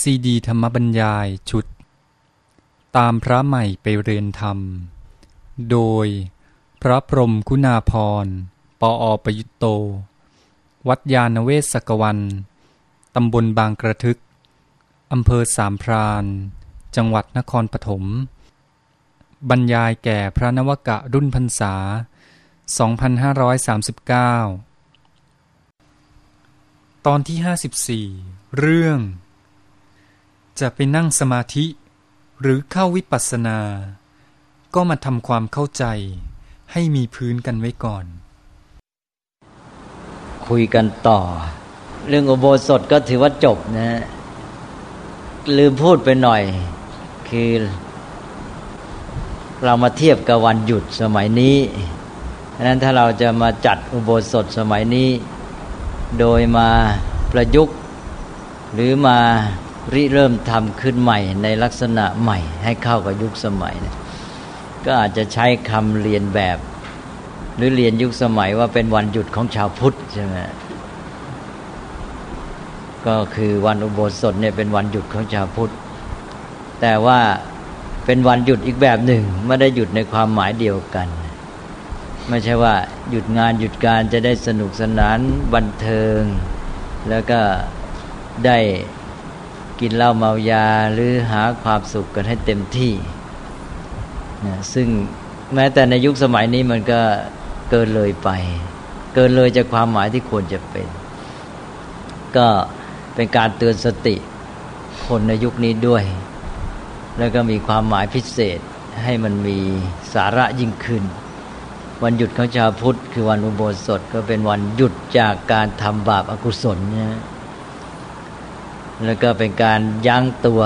ซีดีธรรมบรรยายชุด ตามพระใหม่ไปเรียนธรรม โดยพระพรมคุณาพร ปออประยุตโต วัดยาณเวศกวัน ตำบลบางกระทึก อำเภอสามพรานจังหวัดนครปฐม บรรยายแก่พระนวกะรุ่นพรรษา 2539 ตอนที่ 54 เรื่อง จะไปนั่งสมาธิ หรือเข้าวิปัสสนา ก็มาทำความเข้าใจให้มีพื้นกันไว้ก่อน คุยกันต่อ เรื่องอุโบสถก็ถือว่าจบนะ ลืมพูดไปหน่อย คือเรามาเทียบกับวันหยุดสมัยนี้ดังนั้นถ้าเราจะมาจัดอุโบสถสมัยนี้ โดยมาประยุกต์ หรือมา ริเริ่มทำขึ้นใหม่ในลักษณะใหม่ ให้เข้ากับยุคสมัยนะก็อาจจะใช้คำเรียนแบบ หรือเรียนยุคสมัยว่าเป็นวันหยุดของชาวพุทธใช่ไหมก็คือวันอุโบสถเนี่ยเป็นวันหยุดของชาวพุทธ แต่ว่าเป็นวันหยุดอีกแบบหนึ่งไม่ได้หยุดในความหมายเดียวกัน ไม่ใช่ว่าหยุดงานหยุดการจะได้สนุกสนานบันเทิง แล้วก็ได้ กินเหล้าเมายาหรือหาความสุขกันให้เต็มที่นะซึ่งแม้แต่ในยุคสมัยนี้มันก็เกินเลยไป เกินเลยจากความหมายที่ควรจะเป็น ก็เป็นการเตือนสติคนในยุคนี้ด้วย แล้วก็มีความหมายพิเศษให้มันมีสาระยิ่งขึ้น วันหยุดของชาวพุทธ คือวันอุโบสถก็เป็นวันหยุดจากการทำบาปอากุศลเนะ แล้วก็เป็นการยั้งตัว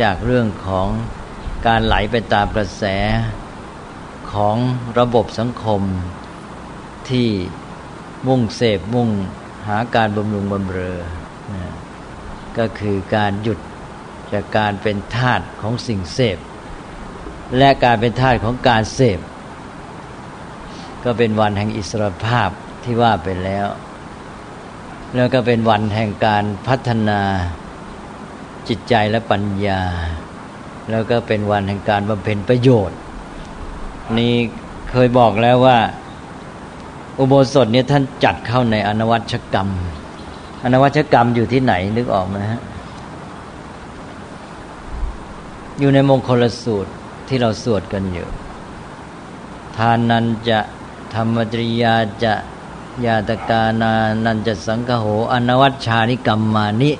จากเรื่องของการไหลไปตามกระแสของระบบสังคมที่มุ่งเสพมุ่งหาการบำรุงบำเรอนะก็คือการหยุดจากการเป็นทาสของสิ่งเสพ และการเป็นทาสของการเสพ ก็เป็นวันแห่งอิสรภาพที่ว่าไปแล้ว แล้วก็เป็นวันแห่งการพัฒนา จิตใจและปัญญา แล้วก็เป็นวันแห่งการบำเพ็ญประโยชน์ นี่เคยบอกแล้วว่า อุโบสถเนี่ยท่านจัดเข้าในอนวัชกรรม อนวัชกรรมอยู่ที่ไหนนึกออกไหมฮะอยู่ในมงคลสูตรที่เราสวดกันอยู่ ทานันจะธรรมจริยาจะยาตกานานันจะสังคโหอนวัชชานิกรรมมานิ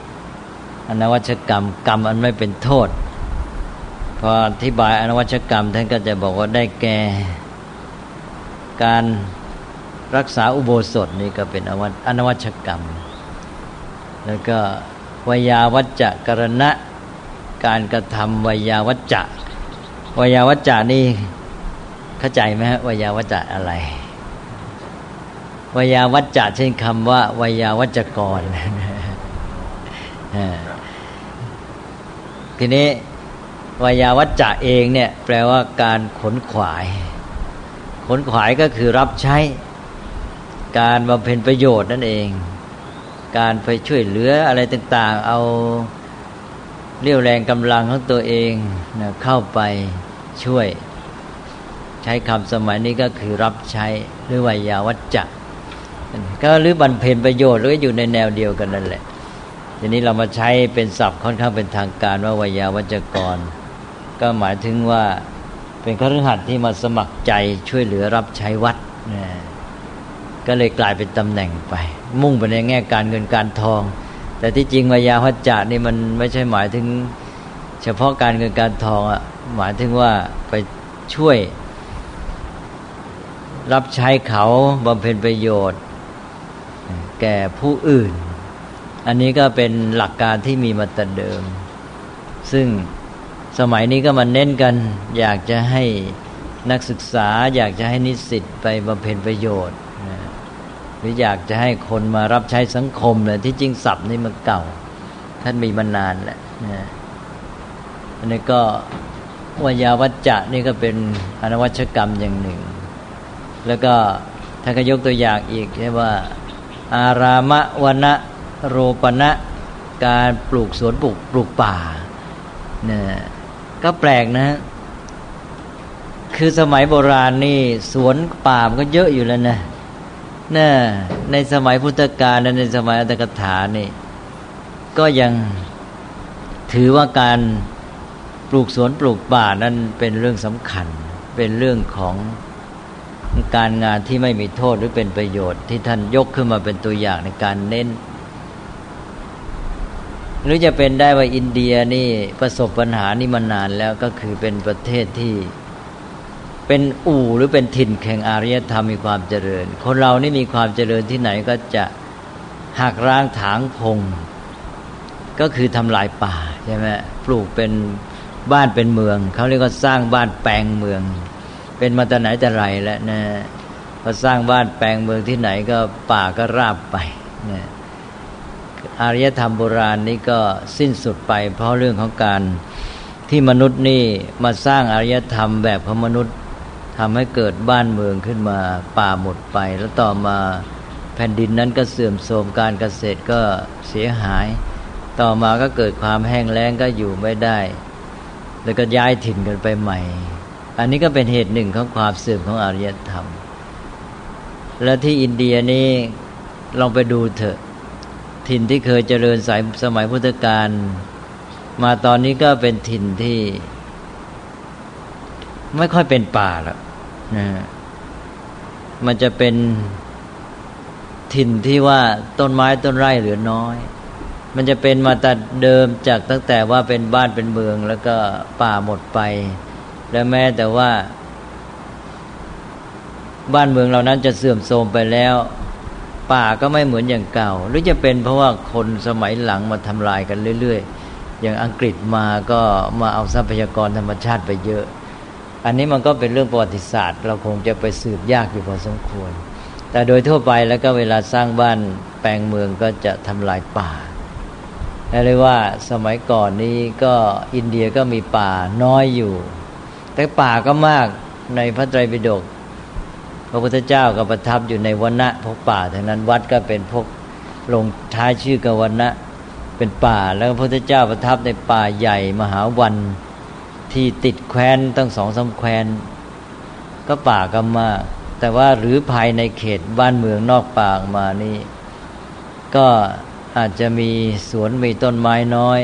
อนวัชกรรม กรรมอันไม่เป็นโทษ พออธิบายอนวัชกรรมท่านก็จะบอกว่าได้แก่ การรักษาอุโบสถนี่ก็เป็นอนวัชกรรม แล้วก็วยาวัจจะกรณะ การกระทำวยาวัจจะวยาวัจจะนี่เข้าใจไหมฮะวยาวัจจะอะไรวยาวัจจะเช่นคำว่าวยาวัจกร ทีนี้วายาวัจจะเองเนี่ยแปลว่าการขนขวาย ขนขวายก็คือรับใช้ การบำเพ็ญประโยชน์นั่นเอง การไปช่วยเหลืออะไรต่างๆ เอาเรี่ยวแรงกำลังของตัวเองนะเข้าไปช่วย ใช้คำสมัยนี้ก็คือรับใช้หรือวายาวัจจะก็หรือบรรเพ็ญประโยชน์หรืออยู่ในแนวเดียวกันนั่นแหละ ทีนี้เรามาใช้เป็นศัพท์ค่อนข้างเป็นทางการว่าวิยาวัจกร ก็หมายถึงว่าเป็นคฤหัสถ์ที่มาสมัครใจช่วยเหลือรับใช้วัดนะก็เลยกลายเป็นตำแหน่งไป มุ่งไปในแง่การเงินการทอง แต่ที่จริงวิยาวัจจะนี่มันไม่ใช่หมายถึง เฉพาะการเงินการทองอะหมายถึงว่าไปช่วย รับใช้เขาบำเพ็ญประโยชน์ แก่ผู้อื่น อันนี้ก็เป็นหลักการที่มีมาแต่เดิม ซึ่งสมัยนี้ก็มาเน้นกัน อยากจะให้นักศึกษา อยากจะให้นิสิตไปบำเพ็ญประโยชน์หรืออยากจะให้คนมารับใช้สังคมเลยที่จริงศัพท์นี่มันเก่า ท่านมีมานานแหละอันนี้ก็วยาวัจจะนี่ก็เป็นอนวัชกรรมอย่างหนึ่ง แล้วก็ท่านก็ยกตัวอย่างอีกใช่ว่า อารามะวนะ โรปณะการปลูกสวนปลูกปลูกป่าเนี่ยก็แปลกนะ คือสมัยโบราณนี่สวนป่ามันก็เยอะอยู่แล้วนะน่ในสมัยพุทธกาลและในสมัยอัตถกถานี่ ก็ยังถือว่าการปลูกสวนปลูกป่านั้นเป็นเรื่องสำคัญ เป็นเรื่องของการงานที่ไม่มีโทษหรือเป็นประโยชน์ ที่ท่านยกขึ้นมาเป็นตัวอย่างในการเน้น หรือจะเป็นได้ว่าอินเดียนี่ประสบปัญหานี่มานานแล้วก็คือเป็นประเทศที่เป็นอู่หรือเป็นถิ่นแข่งอารยธรรมมีความเจริญ คนเรานี่มีความเจริญที่ไหนก็จะหักร้างถางพง ก็คือทำลายป่าใช่ไหมปลูกเป็นบ้านเป็นเมือง เขาเรียกว่าสร้างบ้านแปลงเมือง เป็นมาแต่ไหนแต่ไรแล้วนะพอสร้างบ้านแปลงเมืองที่ไหนก็ป่าก็ราบไปนะ อารยธรรมโบราณนี้ก็สิ้นสุดไป เพราะเรื่องของการที่มนุษย์นี่มาสร้างอารยธรรมแบบของมนุษย์ทำให้เกิดบ้านเมืองขึ้นมาป่าหมดไป แล้วต่อมาแผ่นดินนั้นก็เสื่อมโทรมการเกษตรก็เสียหาย ต่อมาก็เกิดความแห้งแล้งก็อยู่ไม่ได้ แล้วก็ย้ายถิ่นกันไปใหม่ อันนี้ก็เป็นเหตุหนึ่งของความเสื่อมของอารยธรรม และที่อินเดียนี่ลองไปดูเถอะ ถิ่นที่เคยเจริญสายสมัยพุทธกาลมาตอนนี้ก็เป็นถิ่นที่ ไม่ค่อยเป็นป่าแล้วนะมันจะเป็นถิ่นที่ว่าต้นไม้ต้นไร่เหลือน้อย มันจะเป็นมาแต่เดิมจากตั้งแต่ว่าเป็นบ้านเป็นเมือง แล้วก็ป่าหมดไป และแม้แต่ว่า บ้านเมืองเหล่านั้นจะเสื่อมโทรมไปแล้ว ป่าก็ไม่เหมือนอย่างเก่า หรือจะเป็นเพราะว่าคนสมัยหลังมาทำลายกันเรื่อย ๆ อย่างอังกฤษมาก็มาเอาทรัพยากรธรรมชาติไปเยอะ อันนี้มันก็เป็นเรื่องประวัติศาสตร์ เราคงจะไปสืบยากอยู่พอสมควร แต่โดยทั่วไปแล้วก็เวลาสร้างบ้านแปลงเมืองก็จะทำลายป่าเรียกว่าสมัยก่อนนี้ก็อินเดียก็มีป่าน้อยอยู่ แต่ป่าก็มากในพระไตรปิฎก ระพุทธเจ้าก็ประทับอยู่ในวันณะพวกป่าทั้งนั้นวัดก็เป็นพวกลงท้ายชื่อกับวันณะเป็นป่าแล้วพระพุทธเจ้าประทับในป่าใหญ่มหาวันที่ติดแคว้นตั้งสองสาแคว้น ก็ป่าก็มาก แต่ว่าหรือภายในเขตบ้านเมืองนอกป่ามานี่ก็อาจจะมีสวนมีต้นไม้น้อย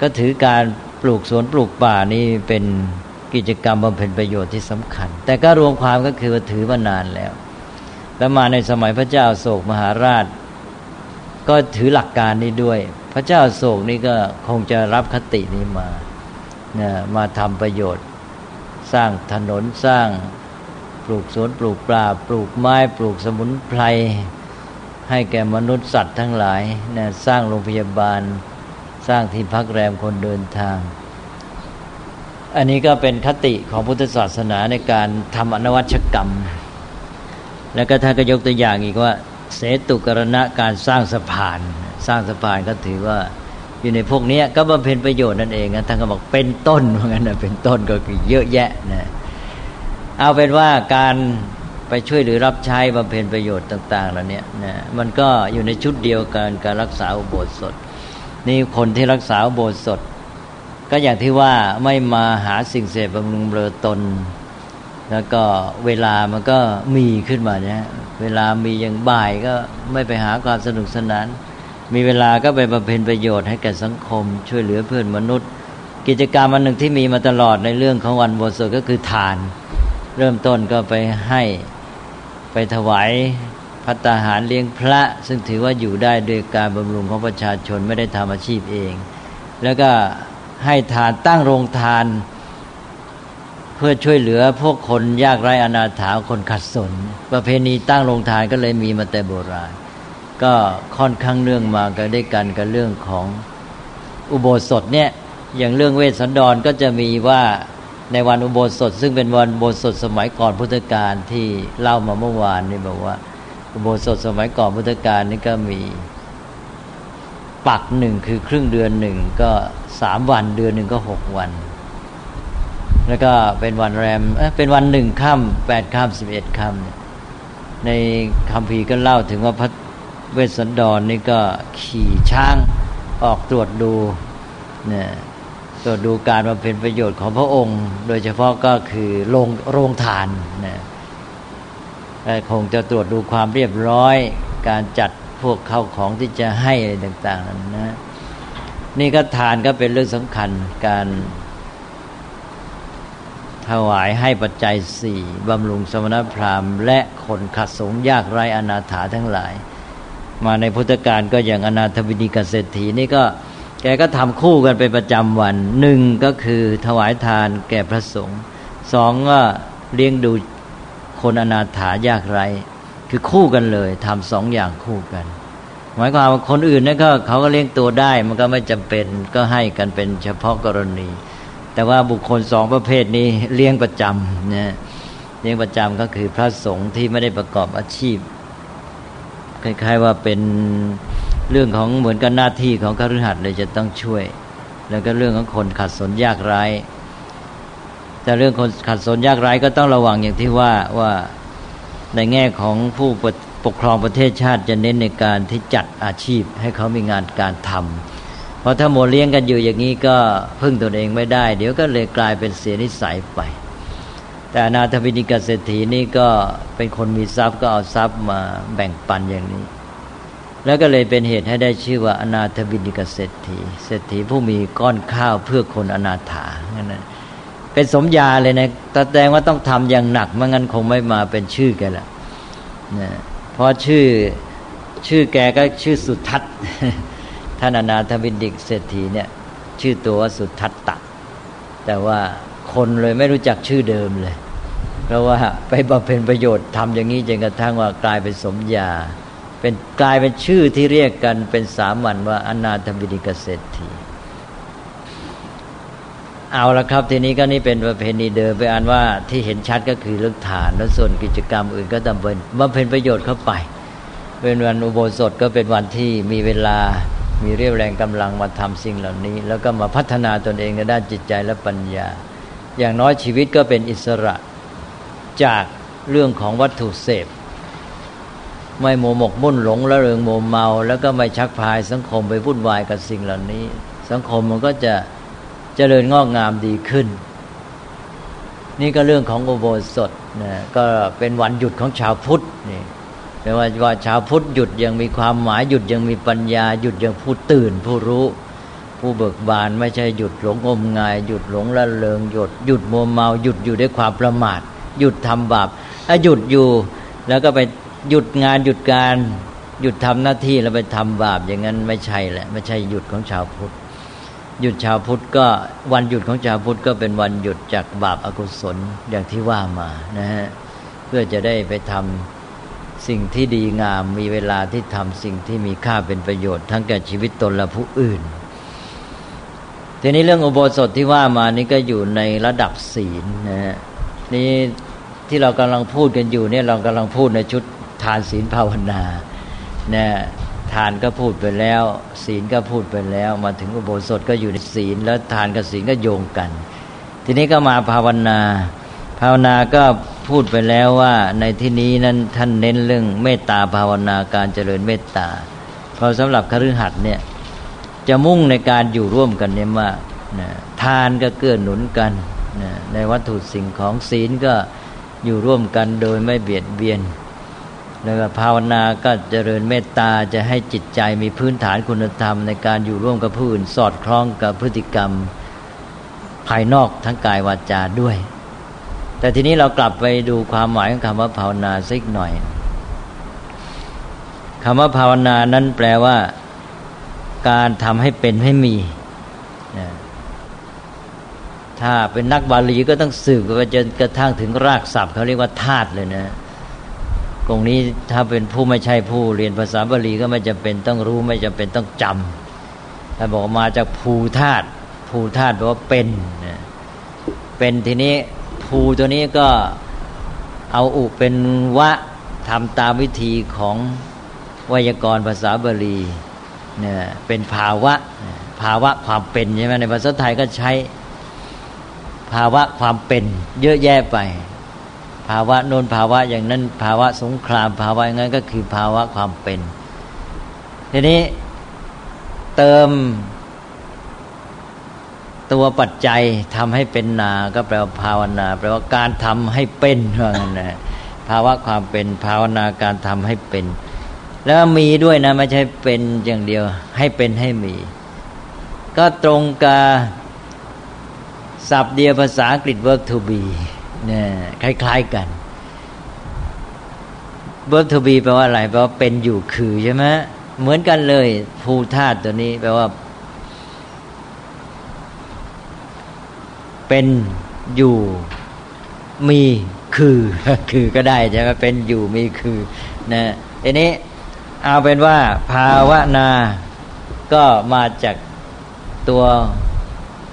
ก็ถือการปลูกสวนปลูกป่านี่เป็น กิจกรรมบำเพ็ญประโยชน์ที่สำคัญ แต่ก็รวมความก็คือว่าถือมานานแล้ว แล้วมาในสมัยพระเจ้าโศกมหาราช ก็ถือหลักการนี้ด้วย พระเจ้าโศกนี่ก็คงจะรับคตินี้มานะมาทำประโยชน์ สร้างถนนสร้างปลูกสวนปลูกปลาปลูกไม้ปลูกสมุนไพรให้แก่มนุษย์สัตว์ทั้งหลายนะสร้างโรงพยาบาล สร้างที่พักแรมคนเดินทาง อันนี้ก็เป็นคติของพุทธศาสนาในการทำอนวัชกรรม แล้วก็ท่านก็ยกตัวอย่างอีกว่า เสตุกรณะการสร้างสะพาน สร้างสะพานก็ถือว่าอยู่ในพวกนี้ก็บำเพ็ญประโยชน์นั่นเองนะท่านก็บอกเป็นต้นเหมือนกันนะเป็นต้นก็คือเยอะแยะนะเอาเป็นว่าการไปช่วยหรือรับใช้บำเพ็ญประโยชน์ต่าง ๆ เหล่านี้นะมันก็อยู่ในชุดเดียวกันการรักษาอุโบสถ นี่คนที่รักษาอุโบสถ ก็อย่างที่ว่าไม่มาหาสิ่งเสพบำรุงเบลอตน แล้วก็เวลามันก็มีขึ้นมาเนี่ยเวลามีอย่างบ่ายก็ไม่ไปหาความสนุกสนาน มีเวลาก็ไปบำเพ็ญประโยชน์ให้แก่สังคม ช่วยเหลือเพื่อนมนุษย์ กิจกรรมอันหนึ่งที่มีมาตลอดในเรื่องของวันบวชก็คือทาน เริ่มต้นก็ไปให้ไปถวายพัตาหารเลี้ยงพระ ซึ่งถือว่าอยู่ได้โดยการบำรุงของประชาชนไม่ได้ทำอาชีพเอง แล้วก็ ให้ทานตั้งโรงทาน เพื่อช่วยเหลือพวกคนยากไร้อนาถาคนขัดสน ประเพณีตั้งโรงทานก็เลยมีมาแต่โบราณ ก็ค่อนข้างเรื่องมากันได้กันกับเรื่องของอุโบสถเนี่ยอย่างเรื่องเวสสันดรก็จะมีว่าในวันอุโบสถ ซึ่งเป็นวันอุโบสถสมัยก่อนพุทธกาลที่เล่ามาเมื่อวานนี่บอกว่า อุโบสถสมัยก่อนพุทธกาลนี่ก็มี ปักหนึ่งคือครึ่งเดือนหนึ่งก็สามวันเดือนหนึ่งก็หกวัน แล้วก็เป็นวันแรมเป็นวันหนึ่งค่ำแปดค่ำสิบเอ็ดค่ำในคำพีก็เล่าถึงว่าพระเวสสันดรนนี่ก็ขี่ช้างออกตรวจดูเนี่ยตรวจดูการมาเป็นประโยชน์ของพระองค์ โดยเฉพาะก็คือโรงโรงทานนะคงจะตรวจดูความเรียบร้อย การจัด พวกเข้าของที่จะให้อะไรต่างๆนะ นี่ก็ทานก็เป็นเรื่องสำคัญการถวายให้ปัจจัยสี่บำรุงสมณพราหมณ์ และคนขัดสงยากไร้อนาถาทั้งหลาย มาในพุทธกาลก็อย่างอนาถบินิกเศรษฐีนี่ก็แกก็ทำคู่กันเป็นประจำวันหนึ่งก็คือถวายทานแก่พระสงฆ์สองก็เลี้ยงดูคนอนาถายากไร้ คือคู่กันเลยทำสองอย่างคู่กัน หมายความว่าคนอื่นนี่ก็เขาก็เลี้ยงตัวได้ มันก็ไม่จำเป็นก็ให้กันเป็นเฉพาะกรณี แต่ว่าบุคคลสองประเภทนี้เลี้ยงประจำเนะเลี้ยงประจำก็คือพระสงฆ์ที่ไม่ได้ประกอบอาชีพคล้ายๆว่าเป็นเรื่องของเหมือนกันหน้าที่ของคฤหัสถ์เลยจะต้องช่วย แล้วก็เรื่องของคนขัดสนยากไร้แต่เรื่องคนขัดสนยากไร้ก็ต้องระวังอย่างที่ว่าว่า ในแง่ของผู้ปกครองประเทศชาติจะเน้นในการที่จัดอาชีพให้เขามีงานการทำเพราะถ้าโมเลี้ยงกันอยู่อย่างนี้ก็พึ่งตนเองไม่ได้ เดี๋ยวก็เลยกลายเป็นเสียนิสัยไป แต่นาถวินิกเศรษฐีนี่ก็เป็นคนมีทรัพย์ก็เอาทรัพย์มาแบ่งปันอย่างนี้ แล้วก็เลยเป็นเหตุให้ได้ชื่อว่าอนาถวินิกเศรษฐีเศรษฐีผู้มีก้อนข้าวเพื่อคนอนาถานั่น เป็นสมญาเลยนะแสดงว่าต้องทำอย่างหนักไม่งั้นคงไม่มาเป็นชื่อแกละนะเพราะชื่อชื่อแกก็ชื่อสุทัศน์ท่านอนาถวินดิกเศรษฐีเนี่ย ชื่อตัวว่าสุทัศตะ แต่ว่าคนเลยไม่รู้จักชื่อเดิมเลย เพราะว่าไปบำเพ็ญประโยชน์ทำอย่างนี้จนกระทั่งว่ากลายเป็นสมญาเป็นกลายเป็นชื่อที่เรียกกันเป็นสามัญว่าอนาถวินิกเศรษฐี เอาละครับ ทีนี้ก็นี่เป็นประเพณีเดิมไปอ่านว่าที่เห็นชัดก็คือเรื่องฐาน แล้วส่วนกิจกรรมอื่นก็ดำเนินบำเพ็ญประโยชน์เข้าไป เป็นวันอุโบสถก็เป็นวันที่มีเวลามีเรี่ยวแรงกำลังมาทำสิ่งเหล่านี้ แล้วก็มาพัฒนาตนเองในด้านจิตใจและปัญญา อย่างน้อยชีวิตก็เป็นอิสระจากเรื่องของวัตถุเสพ ไม่โมหมกมุ่นหลงละเริงโมเมา แล้วก็ไม่ชักพายสังคมไปวุ่นวายกับสิ่งเหล่านี้ สังคมมันก็จะ เจริญงอกงามดีขึ้น นี่ก็เรื่องของอุโบสถนะก็เป็นวันหยุดของชาวพุทธนี่แปลว่าว่าชาวพุทธหยุดยังมีความหมายหยุดยังมีปัญญาหยุดยังผู้ตื่น ผู้รู้ ผู้เบิกบานไม่ใช่หยุดหลงงมงาย หยุดหลงละเลงหยุดหยุดมัวเมาหยุดอยู่ด้วยความประมาท หยุดทำบาปถ้าหยุดอยู่แล้วก็ไปหยุดงานหยุดการหยุดทำหน้าที่แล้วไปทำบาปอย่างนั้นไม่ใช่แหละไม่ใช่หยุดของชาวพุทธ หยุดชาวพุทธก็วันหยุดของชาวพุทธก็เป็นวันหยุดจากบาปอากุศลอย่างที่ว่ามานะฮะเพื่อจะได้ไปทำสิ่งที่ดีงามมีเวลาที่ทำสิ่งที่มีค่าเป็นประโยชน์ ทั้งแก่ชีวิตตนและผู้อื่น ทีนี้เรื่องอุโบสถที่ว่ามานี่ก็อยู่ในระดับศีลนะฮะนี่ที่เรากำลังพูดกันอยู่เนี่ยเรากำลังพูดในชุดทานศีลภาวนานะานก็พูดไปแล้ว ศีลก็พูดไปแล้ว มาถึงอุโบสถก็อยู่ในศีล แล้วทานกับศีลก็โยงกัน ทีนี้ก็มาภาวนา ภาวนาก็พูดไปแล้วว่าในที่นี้นั้นท่านเน้นเรื่องเมตตาภาวนาการเจริญเมตตา เพราะสำหรับคฤหัสถ์เนี่ยจะมุ่งในการอยู่ร่วมกันเนี่ยมากนะทานก็เกื้อหนุนกันนะในวัตถุสิ่งของศีลก็อยู่ร่วมกันโดยไม่เบียดเบียน แล้วก็ภาวนาก็เจริญเมตตาจะให้จิตใจมีพื้นฐานคุณธรรม ในการอยู่ร่วมกับผู้อื่นสอดคล้องกับพฤติกรรมภายนอกทั้งกายวาจาด้วย แต่ทีนี้เรากลับไปดูความหมายของคำว่าภาวนาสักหน่อยคำว่าภาวนานั้นแปลว่า การทำให้เป็นให้มี ถ้าเป็นนักบาลีก็ต้องสืบไปจนกระทั่งถึงรากศัพท์เขาเรียกว่าธาตุเลยนะ ตรงนี้ถ้าเป็นผู้ไม่ใช่ผู้เรียนภาษาบาลีก็ไม่จำเป็นต้องรู้ไม่จำเป็นต้องจำถ้าบอกมาจากภูธาตุภูธาตุแปลว่าเป็นเป็นทีนี้ภูตัวนี้ก็เอาอุเป็นวะทำตามวิธีของไวยากรณ์ภาษาบาลีเนี่ยเป็นภาวะ ภาวะความเป็นใช่ไหมในภาษาไทยก็ใช้ภาวะความเป็นเยอะแยะไป ภาวะโน้นภาวะอย่างนั้น ภาวะสงคราม ภาวะอย่างนั้นก็คือภาวะความเป็น ทีนี้เติมตัวปัจจัยทำให้เป็นนา ก็แปลว่าภาวนา แปลว่าการทำให้เป็นว่างั้นนะภาวะความเป็นภาวนาการทำให้เป็น แล้วมีด้วยนะไม่ใช่เป็นอย่างเดียว ให้เป็นให้มี ก็ตรงกับศัพท์เดียวภาษาอังกฤษ work to be เนี่ยคล้ายๆกัน verb to be แปลว่าอะไรแปลว่าเป็นอยู่คือใช่ไหมเหมือนกันเลยภูธาตุตัวนี้แปลว่า เป็นอยู่มีคือคือก็ได้ใช่ไหมเป็นอยู่มีคือนะทีนี้เอาเป็นว่า ภาวนาก็มาจากตัว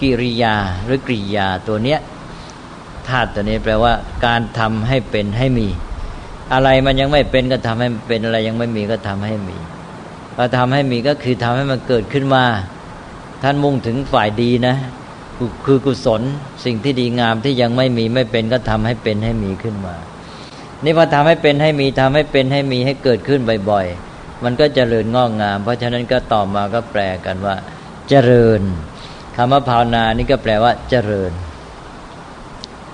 กิริยาหรือกริยาตัวเนี้ย ธาตุตัวนี้แปลว่า การทำให้เป็นให้มี อะไรมันยังไม่เป็นก็ทำให้เป็นอะไรยังไม่มีก็ทำให้มีพอทำให้มีก็คือทำให้มันเกิดขึ้นมา ท่านมุ่งถึงฝ่ายดีนะคือกุศลสิ่งที่ดีงามที่ยังไม่มีไม่เป็นก็ทำให้เป็นให้มีขึ้นมา นี่พอทำให้เป็นให้มีทำให้เป็นให้มีให้เกิดขึ้นบ่อยๆ มันก็เจริญงอกงาม เพราะฉะนั้นก็ต่อมาก็แปลกันว่า เจริญคำว่าภาวนานี่ก็แปลว่าเจริญ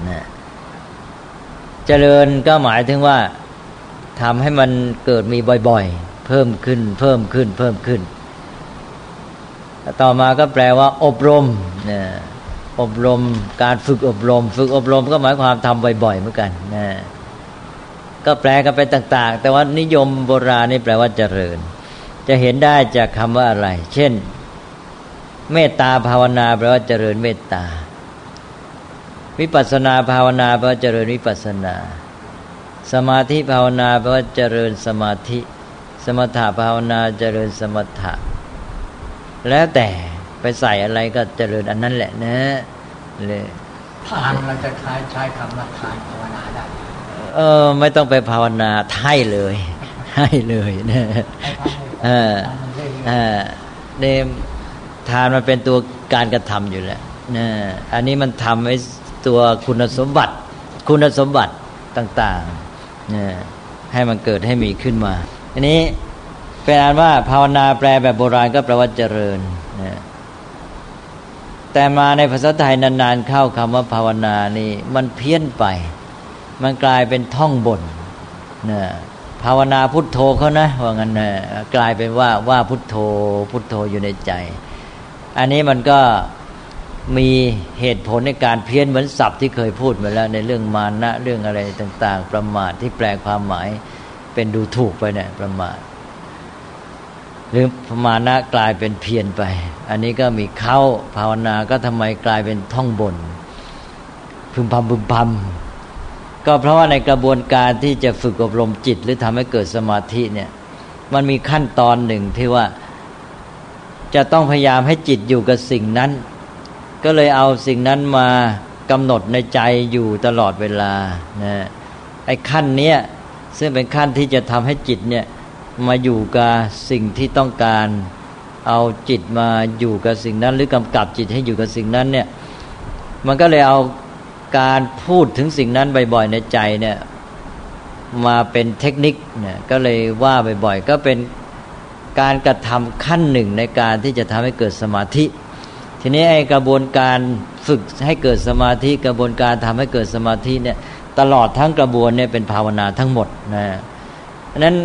นะเจริญก็หมายถึงว่าทำให้มันเกิดมีบ่อยๆ เพิ่มขึ้น เพิ่มขึ้น เพิ่มขึ้น ต่อมาก็แปลว่า อบรมนะอบรมการฝึกอบรม ฝึกอบรมก็หมายความทำบ่อยๆเหมือนกันนะก็แปลกันไปต่าง ๆ แต่ว่านิยมโบราณนี่แปลว่าเจริญ จะเห็นได้จากคำว่าอะไร เช่น เมตตาภาวนาแปลว่าเจริญเมตตา วิปัสนาภาวนาแปลว่าเจริญวิปัสนา สมาธิภาวนาแปลว่าเจริญสมาธิ สมถะภาวนาเจริญสมถะ แล้วแต่ไปใส่อะไรก็เจริญอันนั้นแหละนะเลยทานเราจะใช้ใช้คำว่าทานภาวนาได้เออ ไม่ต้องไปภาวนาให้เลย ให้เลยนะเออเออเนี่ยทานมันเป็นตัวการกระทำอยู่แล้วนะอันนี้มันทำให้ ตัวคุณสมบัติ คุณสมบัติต่างๆนะให้มันเกิดให้มีขึ้นมา อันนี้แปลว่าภาวนาแปลแบบโบราณก็แปลว่าเจริญนะแต่มาในภาษาไทยนานๆเข้าคำว่าภาวนานี่มันเพี้ยนไป มันกลายเป็นท่องบนนะภาวนาพุทโธเขานะว่างั้นนะกลายเป็นว่าว่าพุทโธพุทโธอยู่ในใจ อันนี้มันก็ มีเหตุผลในการเพี้ยนเหมือนศัพท์ที่เคยพูดมาแล้วในเรื่องมานะเรื่องอะไรต่าง ๆ ประมาทที่แปลความหมายเป็นดูถูกไปเนี่ยประมาทหรือมานะกลายเป็นเพียนไป อันนี้ก็มีเข้าภาวนาก็ทำไมกลายเป็นท่องบนพึมพำพึมพำก็เพราะว่าในกระบวนการที่จะฝึกอบรมจิต หรือทำให้เกิดสมาธิเนี่ย มันมีขั้นตอนหนึ่งที่ว่าจะต้องพยายามให้จิตอยู่กับสิ่งนั้น ก็เลยเอาสิ่งนั้นมากำหนดในใจอยู่ตลอดเวลานะไอ้ขั้นเนี้ยซึ่งเป็นขั้นที่จะทำให้จิตเนี่ยมาอยู่กับสิ่งที่ต้องการ เอาจิตมาอยู่กับสิ่งนั้น หรือกำกับจิตให้อยู่กับสิ่งนั้นเนี่ยมันก็เลยเอาการพูดถึงสิ่งนั้นบ่อยๆในใจเนี่ยมาเป็นเทคนิคเนี่ยก็เลยว่าบ่อยๆก็เป็นการกระทำขั้นหนึ่งในการที่จะทำให้เกิดสมาธิ ทีนี้ไอ้กระบวนการฝึกให้เกิดสมาธิกระบวนการทำให้เกิดสมาธิเนี่ยตลอดทั้งกระบวนเนี่ยเป็นภาวนาทั้งหมดนะนั้น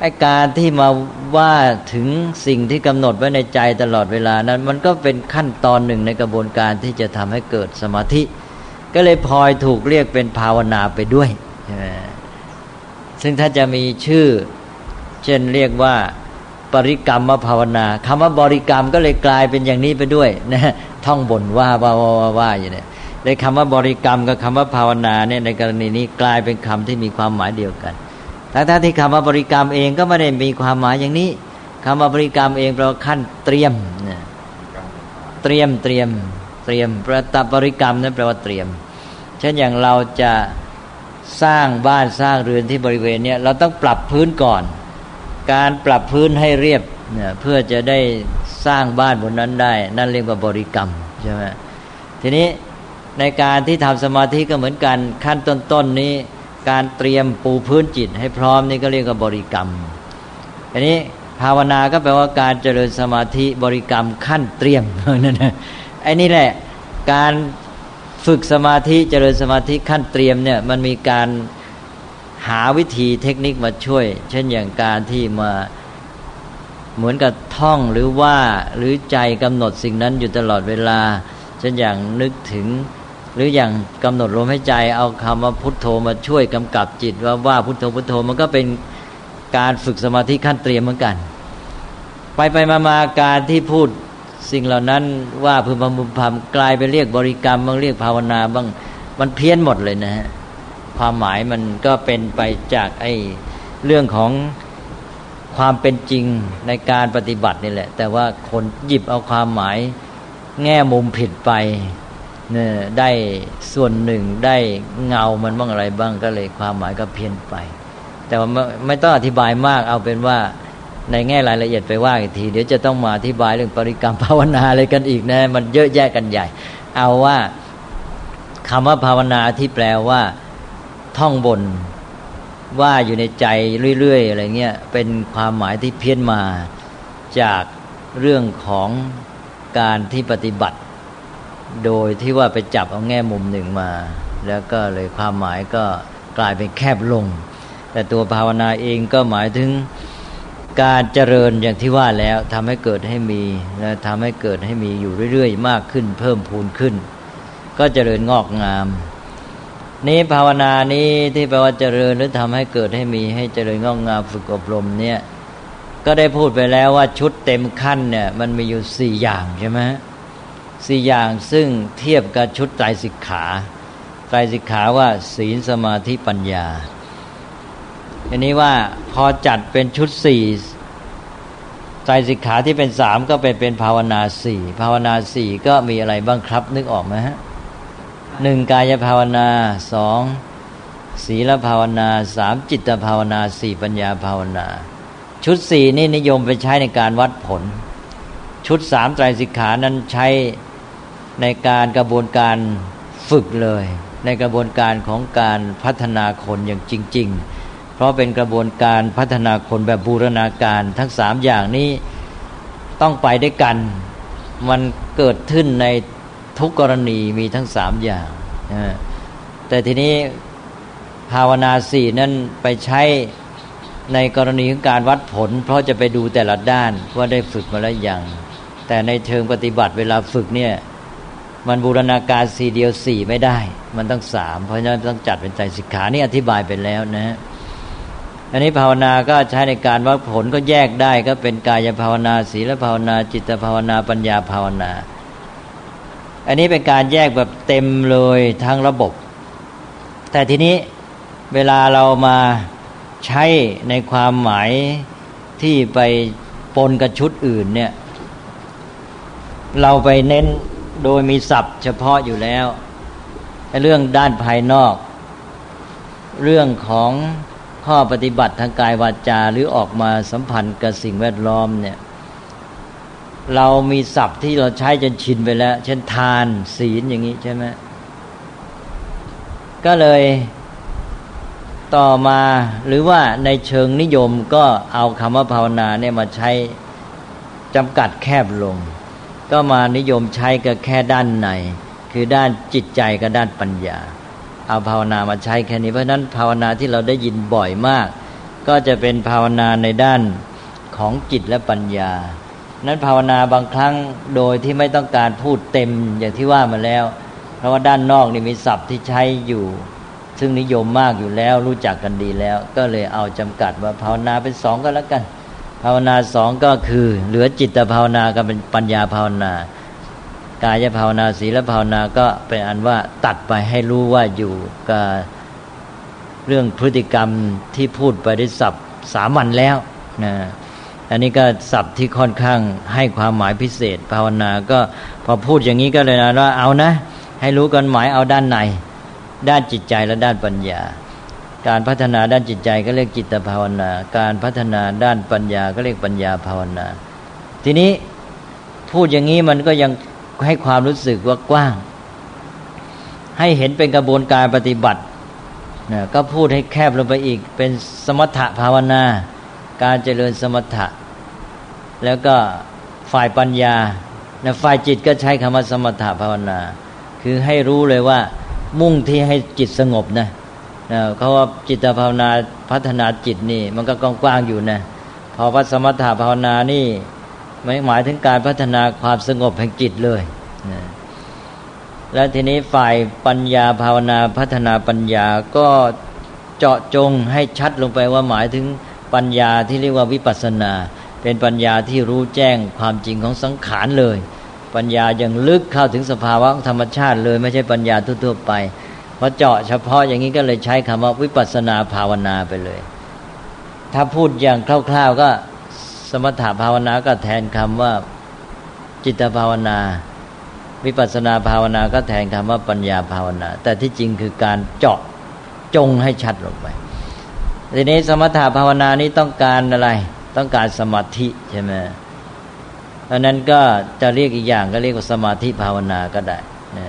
ไอ้การที่มาว่าถึงสิ่งที่กำหนดไว้ในใจตลอดเวลานั้น มันก็เป็นขั้นตอนหนึ่งในกระบวนการที่จะทำให้เกิดสมาธิ ก็เลยพลอยถูกเรียกเป็นภาวนาไปด้วยใช่ไหมซึ่งถ้าจะมีชื่อ เช่นเรียกว่า ริกรรมมาภาวนาคำว่าบริกรรมก็เลยกลายเป็นอย่างนี้ไปด้วยนะท่องบ่นว่าว่าว่าว่าอย่างนี้ในคำว่าบริกรรมกับคำว่าภาวนาเนี่ยในกรณีนี้กลายเป็นคำที่มีความหมายเดียวกันทั้งที่คำว่าบริกรรมเองก็ไม่ได้มีความหมายอย่างนี้คำว่าบริกรรมเองแปลว่าขั้นเตรียมเนี่ยเตรียมเตรียมเตรียมประตับบริกรรมนั้นแปลว่าเตรียม เช่นอย่างเราจะสร้างบ้านสร้างเรือนที่บริเวณเนี้ยเราต้องปรับพื้นก่อน การปรับพื้นให้เรียบเนี่ยเพื่อจะได้สร้างบ้านบนนั้นได้ นั่นเรียกว่าบริกรรมใช่ไหมทีนี้ในการที่ทำสมาธิก็เหมือนกันขั้นต้นๆนนี้ การเตรียมปูพื้นจิตให้พร้อมนี่ก็เรียกว่าบริกรรมอันนี้ภาวนาก็แปลว่าการเจริญสมาธิบริกรรมขั้นเตรียมนั่นนะไอ้นี่แหละการฝึกสมาธิเจริญสมาธิขั้นเตรียมเนี่ยมันมีการ หาวิธีเทคนิคมาช่วย เช่นอย่างการที่มาเหมือนกับท่องหรือว่าหรือใจกำหนดสิ่งนั้นอยู่ตลอดเวลา เช่นอย่างนึกถึง หรืออย่างกำหนดลมให้ใจเอาคำว่าพุทโธมาช่วยกำกับจิตว่าว่าพุทโธพุทโธมันก็เป็นการฝึกสมาธิขั้นเตรียมเหมือนกัน ไปไปมามาการที่พูดสิ่งเหล่านั้นว่าพึมพำพึมพำกลายไปเรียกบริกรรมบางเรียกภาวนาบ้างมันเพี้ยนหมดเลยนะฮะ ความหมายมันก็เป็นไปจากไอ้เรื่องของความเป็นจริงในการปฏิบัตินี่แหละ แต่ว่าคนหยิบเอาความหมายแง่มุมผิดไปเนี่ยได้ส่วนหนึ่งได้เงามันบ้างอะไรบ้างก็เลยความหมายก็เพี้ยนไป แต่ว่าไม่ต้องอธิบายมากเอาเป็นว่าในแง่รายละเอียดไปว่าอีกที เดี๋ยวจะต้องมาอธิบายเรื่องปริกรรมภาวนาอะไรกันอีกนะ มันเยอะแยะกันใหญ่ เอาว่าคำว่าภาวนาที่แปลว่า ท่องบน ว่าอยู่ในใจเรื่อยๆอะไรเงี้ยเป็นความหมายที่เพี้ยนมาจากเรื่องของการที่ปฏิบัติ โดยที่ว่าไปจับเอาแง่มุมหนึ่งมา แล้วก็เลยความหมายก็กลายเป็นแคบลง แต่ตัวภาวนาเองก็หมายถึงการเจริญอย่างที่ว่าแล้วทำให้เกิดให้มีและทำให้เกิดให้มีอยู่เรื่อยๆ มากขึ้น เพิ่มพูนขึ้น ก็เจริญงอกงาม นี้ภาวนานี้ที่แปลว่าเจริญหรือทำให้เกิดให้มีให้เจริญงอกงามฝึกอบรมเนี่ยก็ได้พูดไปแล้วว่าชุดเต็มขั้นเนี่ยมันมีอยู่สี่อย่างใช่ไหมสี่อย่างซึ่งเทียบกับชุดไตรสิกขาไตรสิกขาว่าศีลสมาธิปัญญาอันนี้ว่าพอจัดเป็นชุดสี่ไตรสิกขาที่เป็นสามก็เป็นเป็นภาวนาสี่ภาวนาสี่ก็มีอะไรบ้างครับนึกออกไหมฮะ หนึ่งกายภาวนาสองศีลภาวนาสามจิตภาวนาสี่ปัญญาภาวนา ชุดสี่นี่นิยมไปใช้ในการวัดผล ชุดสามไตรสิกขานั้นใช้ในการกระบวนการฝึกเลย ในกระบวนการของการพัฒนาคนอย่างจริง ๆ เพราะเป็นกระบวนการพัฒนาคนแบบบูรณาการทั้งสามอย่างนี้ต้องไปด้วยกัน มันเกิดขึ้นใน ทุกกรณีมีทั้งสามอย่างแต่ทีนี้ภาวนาสี่นั้นไปใช้ในกรณีของการวัดผล เพราะจะไปดูแต่ละด้านว่าได้ฝึกมาแล้วยังแต่ในเชิงปฏิบัติเวลาฝึกเนี่ย มันบูรณาการสี่เดียวสี่ไม่ได้ มันต้องสามเพราะฉะนั้นต้องจัดเป็นใจสิกขานี่อธิบายไปแล้วนะอันนี้ภาวนาก็ใช้ในการวัดผลก็แยกได้ก็เป็นกายภาวนา ศีลภาวนา จิตภาวนาปัญญาภาวนา อันนี้เป็นการแยกแบบเต็มเลยทั้งระบบ แต่ทีนี้เวลาเรามาใช้ในความหมายที่ไปปนกับชุดอื่นเนี่ย เราไปเน้นโดยมีศัพท์เฉพาะอยู่แล้ว เรื่องด้านภายนอก เรื่องของข้อปฏิบัติทางกายวาจาหรือออกมาสัมพันธ์กับสิ่งแวดล้อมเนี่ย เรามีศัพท์ที่เราใช้จนชินไปแล้ว เช่นทานศีลอย่างนี้ใช่ไหมก็เลยต่อมาหรือว่าในเชิงนิยมก็เอาคำว่าภาวนาเนี่ยมาใช้จำกัดแคบลง ก็มานิยมใช้กับแค่ด้านในคือด้านจิตใจกับด้านปัญญา เอาภาวนามาใช้แค่นี้เพราะนั้นภาวนาที่เราได้ยินบ่อยมาก ก็จะเป็นภาวนาในด้านของจิตและปัญญา นั้นภาวนาบางครั้งโดยที่ไม่ต้องการพูดเต็มอย่างที่ว่ามาแล้ว เพราะว่าด้านนอกนี่มีศัพท์ที่ใช้อยู่ ซึ่งนิยมมากอยู่แล้วรู้จักกันดีแล้ว ก็เลยเอาจำกัดว่าภาวนาเป็นสองก็แล้วกัน ภาวนาสองก็คือ เหลือจิตภาวนากับเป็นปัญญาภาวนากายภาวนาศีลภาวนาก็เป็นอันว่าตัดไปให้รู้ว่าอยู่กับเรื่องพฤติกรรมที่พูดไปได้ศัพท์สามัญแล้วนะ อันนี้ก็ศัพท์ที่ค่อนข้างให้ความหมายพิเศษ ภาวนาก็พอพูดอย่างนี้ก็เลยนะว่าเอานะ ให้รู้กันหมายเอาด้านใน ด้านจิตใจและด้านปัญญา การพัฒนาด้านจิตใจก็เรียกจิตภาวนา การพัฒนาด้านปัญญาก็เรียกปัญญาภาวนา ทีนี้พูดอย่างนี้มันก็ยังให้ความรู้สึกว่ากว้าง ให้เห็นเป็นกระบวนการปฏิบัตินะก็พูดให้แคบลงไปอีกเป็นสมถะภาวนา การเจริญสมถะ แล้วก็ฝ่ายปัญญานฝ่ายจิตก็ใช้คำว่าสมถะภาวนา คือให้รู้เลยว่า มุ่งที่ให้จิตสงบนะนะเขาว่าจิตภาวนาพัฒนาจิตนี่ มันก็กว้างๆอยู่นะพอวัสมถะภาวนานี่ไม่หมายถึงการพัฒนาความสงบแห่งจิตเลยนะแล้วทีนี้ฝ่ายปัญญาภาวนาพัฒนาปัญญาก็เจาะจงให้ชัดลงไปว่าหมายถึง ปัญญาที่เรียกว่าวิปัสนา เป็นปัญญาที่รู้แจ้งความจริงของสังขารเลย ปัญญายังลึกเข้าถึงสภาวะธรรมชาติเลย ไม่ใช่ปัญญาทั่วๆไปพอเจาะเฉพาะอย่างนี้ก็เลยใช้คำว่าวิปัสนาภาวนาไปเลย ถ้าพูดอย่างคร่าว ๆก็สมถะภาวนาก็แทนคำว่าจิตภาวนา วิปัสนาภาวนาก็แทนคำว่าปัญญาภาวนา แต่ที่จริงคือการเจาะจงให้ชัดลงไป ทีนี้สมถะภาวนานี้ต้องการอะไร ต้องการสมาธิใช่ไหมเพราะนั้นก็จะเรียกอีกอย่างก็เรียกว่าสมาธิภาวนาก็ได้นะ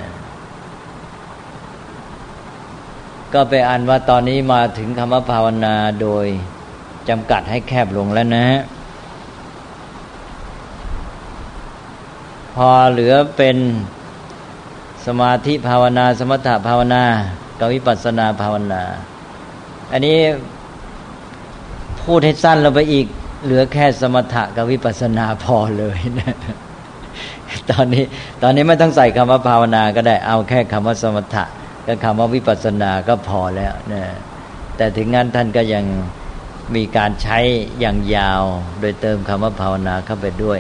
ก็ไปอ่านว่าตอนนี้มาถึงคำว่าภาวนาโดยจำกัดให้แคบลงแล้วนะ พอเหลือเป็นสมาธิภาวนา สมถะภาวนากับวิปัสสนาภาวนา อันนี้ พูดให้สั้นลงไปอีก เหลือแค่สมถะกับวิปัสสนาพอเลยนะตอนนี้ตอนนี้ไม่ต้องใส่คำว่าภาวนาก็ได้เอาแค่คำว่าสมถะก็คำว่าวิปัสสนาก็พอแล้วนะแต่ถึงงั้นท่านก็ยังมีการใช้อย่างยาว โดยเติมคำว่าภาวนาเข้าไปด้วย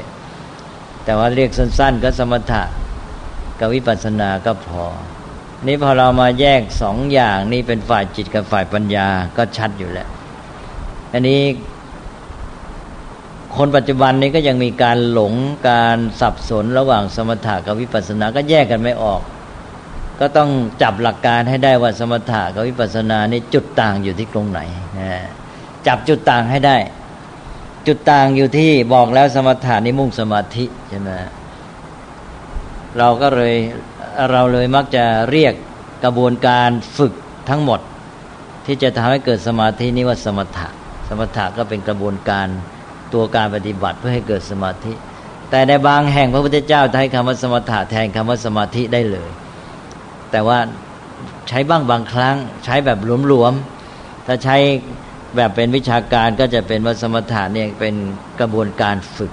แต่ว่าเรียกสั้น ๆ ก็สมถะกับวิปัสสนาก็พอ นี่พอเรามาแยกสองอย่างนี่เป็นฝ่ายจิตกับฝ่ายปัญญาก็ชัดอยู่แล้ว อันนี้ คนปัจจุบันนี้ก็ยังมีการหลงการสับสนระหว่างสมถะกับวิปัสสนาก็แยกกันไม่ออก ก็ต้องจับหลักการให้ได้ว่าสมถะกับวิปัสสนานี่จุดต่างอยู่ที่ตรงไหนจับจุดต่างให้ได้ จุดต่างอยู่ที่บอกแล้วสมถะนี่มุ่งสมาธิใช่ไหมเราก็เลยเราเลยมักจะเรียกกระบวนการฝึกทั้งหมด ที่จะทำให้เกิดสมาธินี้ว่าสมถะ สมถะก็เป็นกระบวนการตัวการปฏิบัติเพื่อให้เกิดสมาธิ แต่ในบางแห่งพระพุทธเจ้าใช้คำว่าสมถะแทนคำว่าสมาธิได้เลย แต่ว่าใช้บ้างบางครั้ง ใช้แบบหลวมๆถ้าใช้แบบเป็นวิชาการก็จะเป็นว่าสมถะเนี่ยเป็นกระบวนการฝึก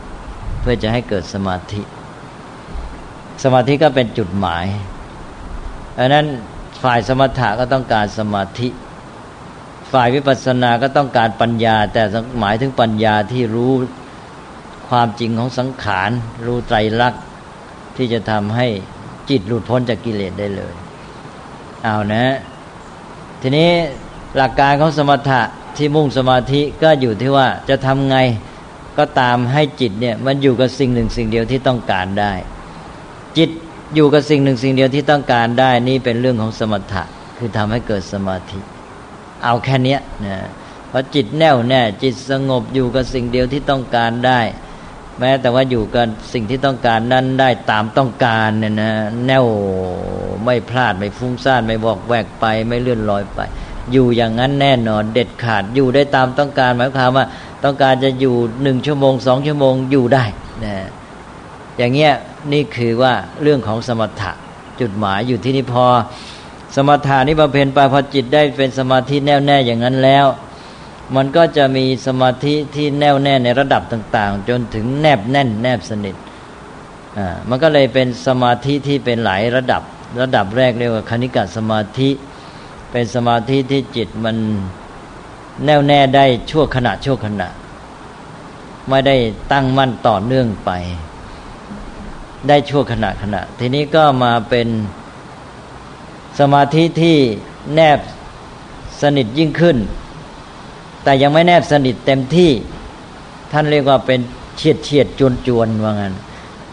เพื่อจะให้เกิดสมาธิ สมาธิก็เป็นจุดหมายอันนั้นฝ่ายสมถะก็ต้องการสมาธิ ฝ่ายวิปัสสนาก็ต้องการปัญญา แต่หมายถึงปัญญาที่รู้ความจริงของสังขาร รู้ไตรลักษณ์ที่จะทำให้จิตหลุดพ้นจากกิเลสได้เลย เอานะ ทีนี้หลักการของสมถะที่มุ่งสมาธิก็อยู่ที่ว่าจะทำไงก็ตามให้จิตเนี่ยมันอยู่กับสิ่งหนึ่งสิ่งเดียวที่ต้องการได้ จิตอยู่กับสิ่งหนึ่งสิ่งเดียวที่ต้องการได้นี่เป็นเรื่องของสมถะคือทำให้เกิดสมาธิ เอาแค่นี้นะเพราะจิตแน่วแน่ จิตสงบอยู่กับสิ่งเดียวที่ต้องการได้ แม้แต่ว่าอยู่กันสิ่งที่ต้องการนั้นได้ตามต้องการเนี่ยนะแน่วไม่พลาดไม่ฟุ้งซ่านไม่บอกแวกไปไม่เลื่อนลอยไป อยู่อย่างนั้นแน่นอน เด็ดขาดอยู่ได้ตามต้องการหมายความว่า ต้องการจะอยู่หนึ่งชั่วโมงสองชั่วโมงอยู่ได้นะอย่างเงี้ยนี่คือว่าเรื่องของสมถะจุดหมายอยู่ที่นี่พอ สมถานี่บำเพ็ญไปพอจิตได้เป็นสมาธิแน่วแน่อย่างนั้นแล้ว มันก็จะมีสมาธิที่แน่วแน่ในระดับต่าง ๆ จนถึงแนบแน่น แนบสนิทอ่ามันก็เลยเป็นสมาธิที่เป็นหลายระดับ ระดับแรกเรียกว่าคณิกะสมาธิ เป็นสมาธิที่จิตมันแน่วแน่ได้ชั่วขณะชั่วขณะ ไม่ได้ตั้งมั่นต่อเนื่องไป ได้ชั่วขณะขณะ ทีนี้ก็มาเป็น สมาธิที่แนบสนิทยิ่งขึ้น แต่ยังไม่แนบสนิทเต็มที่ ท่านเรียกว่าเป็นเฉียดเฉียดจวนจวนว่างั้น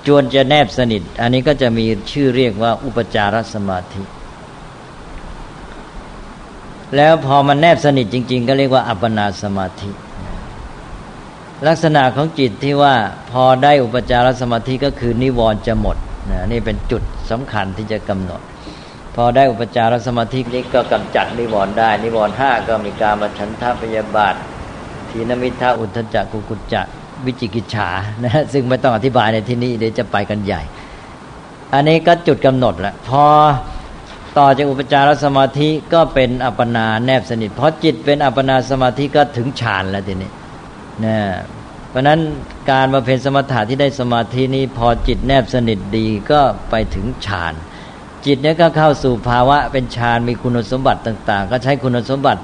จวนจะแนบสนิท อันนี้ก็จะมีชื่อเรียกว่าอุปจารสมาธิ แล้วพอมันแนบสนิทจริง ๆ ก็เรียกว่าอัปปนาสมาธิ ลักษณะของจิตที่ว่าพอได้อุปจารสมาธิก็คือนิวรณ์จะหมดนะนี่เป็นจุดสำคัญที่จะกำหนด พอได้อุปจารสมาธินี้ก็กำจัดนิวรณ์ได้ นิวรณ์ห้าก็มีการมาฉันทะพยาบาททีนมิทาอุทธจักกุกุจจะวิจิกิจฉานะซึ่งไม่ต้องอธิบายในที่นี้เดี๋ยวจะไปกันใหญ่ อันนี้ก็จุดกำหนดละพอต่อจากอุปจารสมาธิก็เป็นอัปปนาแนบสนิทเพราะจิตเป็นอัปปนาสมาธิก็ถึงฌานแล้วทีนี้นะเพราะนั้นการมาเพนสมถะที่ได้สมาธินี้พอจิตแนบสนิทดีก็ไปถึงฌาน จิตนี้ก็เข้าสู่ภาวะเป็นฌานมีคุณสมบัติต่าง ๆ ก็ใช้คุณสมบัติ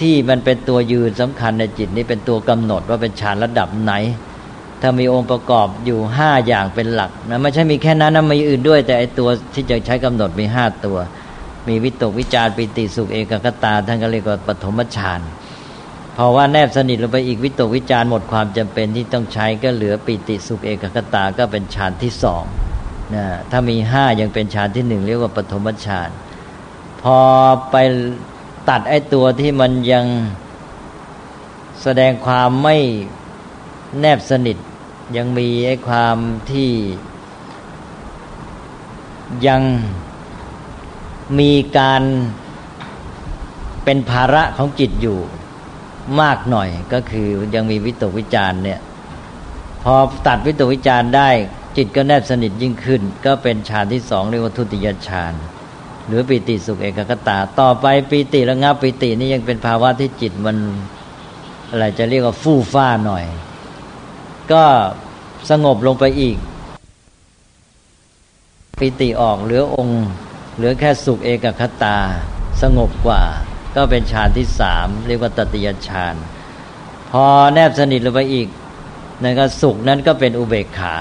ที่มันเป็นตัวยืนสำคัญในจิตนี้เป็นตัวกำหนดว่าเป็นฌานระดับไหน ถ้ามีองค์ประกอบอยู่ห้าอย่างเป็นหลักนะไม่ใช่มีแค่นั้นนะมีอื่นด้วย แต่ไอตัวที่จะใช้กำหนดมีห้าตัว มีวิตกวิจารปิติสุขเอกกตาท่านก็เรียกว่าปฐมฌานพอว่าแนบสนิทลงไปอีกวิตกวิจารหมดความจำเป็นที่ต้องใช้ก็เหลือปิติสุขเอกกตาก็เป็นฌานที่สอง นะถ้ามีห้ายังเป็นฌานที่หนึ่งเรียกว่าปฐมฌานพอไปตัดไอ้ตัวที่มันยังแสดงความไม่แนบสนิท ยังมีไอ้ความที่ยังมีการเป็นภาระของจิตอยู่มากหน่อยก็คือยังมีวิตกวิจารเนี่ย พอตัดวิตกวิจารได้ จิตก็แนบสนิทยิ่งขึ้น ก็เป็นฌานที่สองเรียกว่าทุติยฌานหรือปิติสุขเอกคตา ต่อไปปิติระงับปิตินี่ยังเป็นภาวะที่จิตมันอะไรจะเรียกว่าฟู่ฟ้าหน่อย ก็สงบลงไปอีก ปิติออกเหลือองค์เหลือแค่สุขเอกคตา สงบกว่า ก็เป็นฌานที่สามเรียกว่าตติยฌานพอแนบสนิทลงไปอีกนั่นก็สุขนั้นก็เป็นอุเบกขา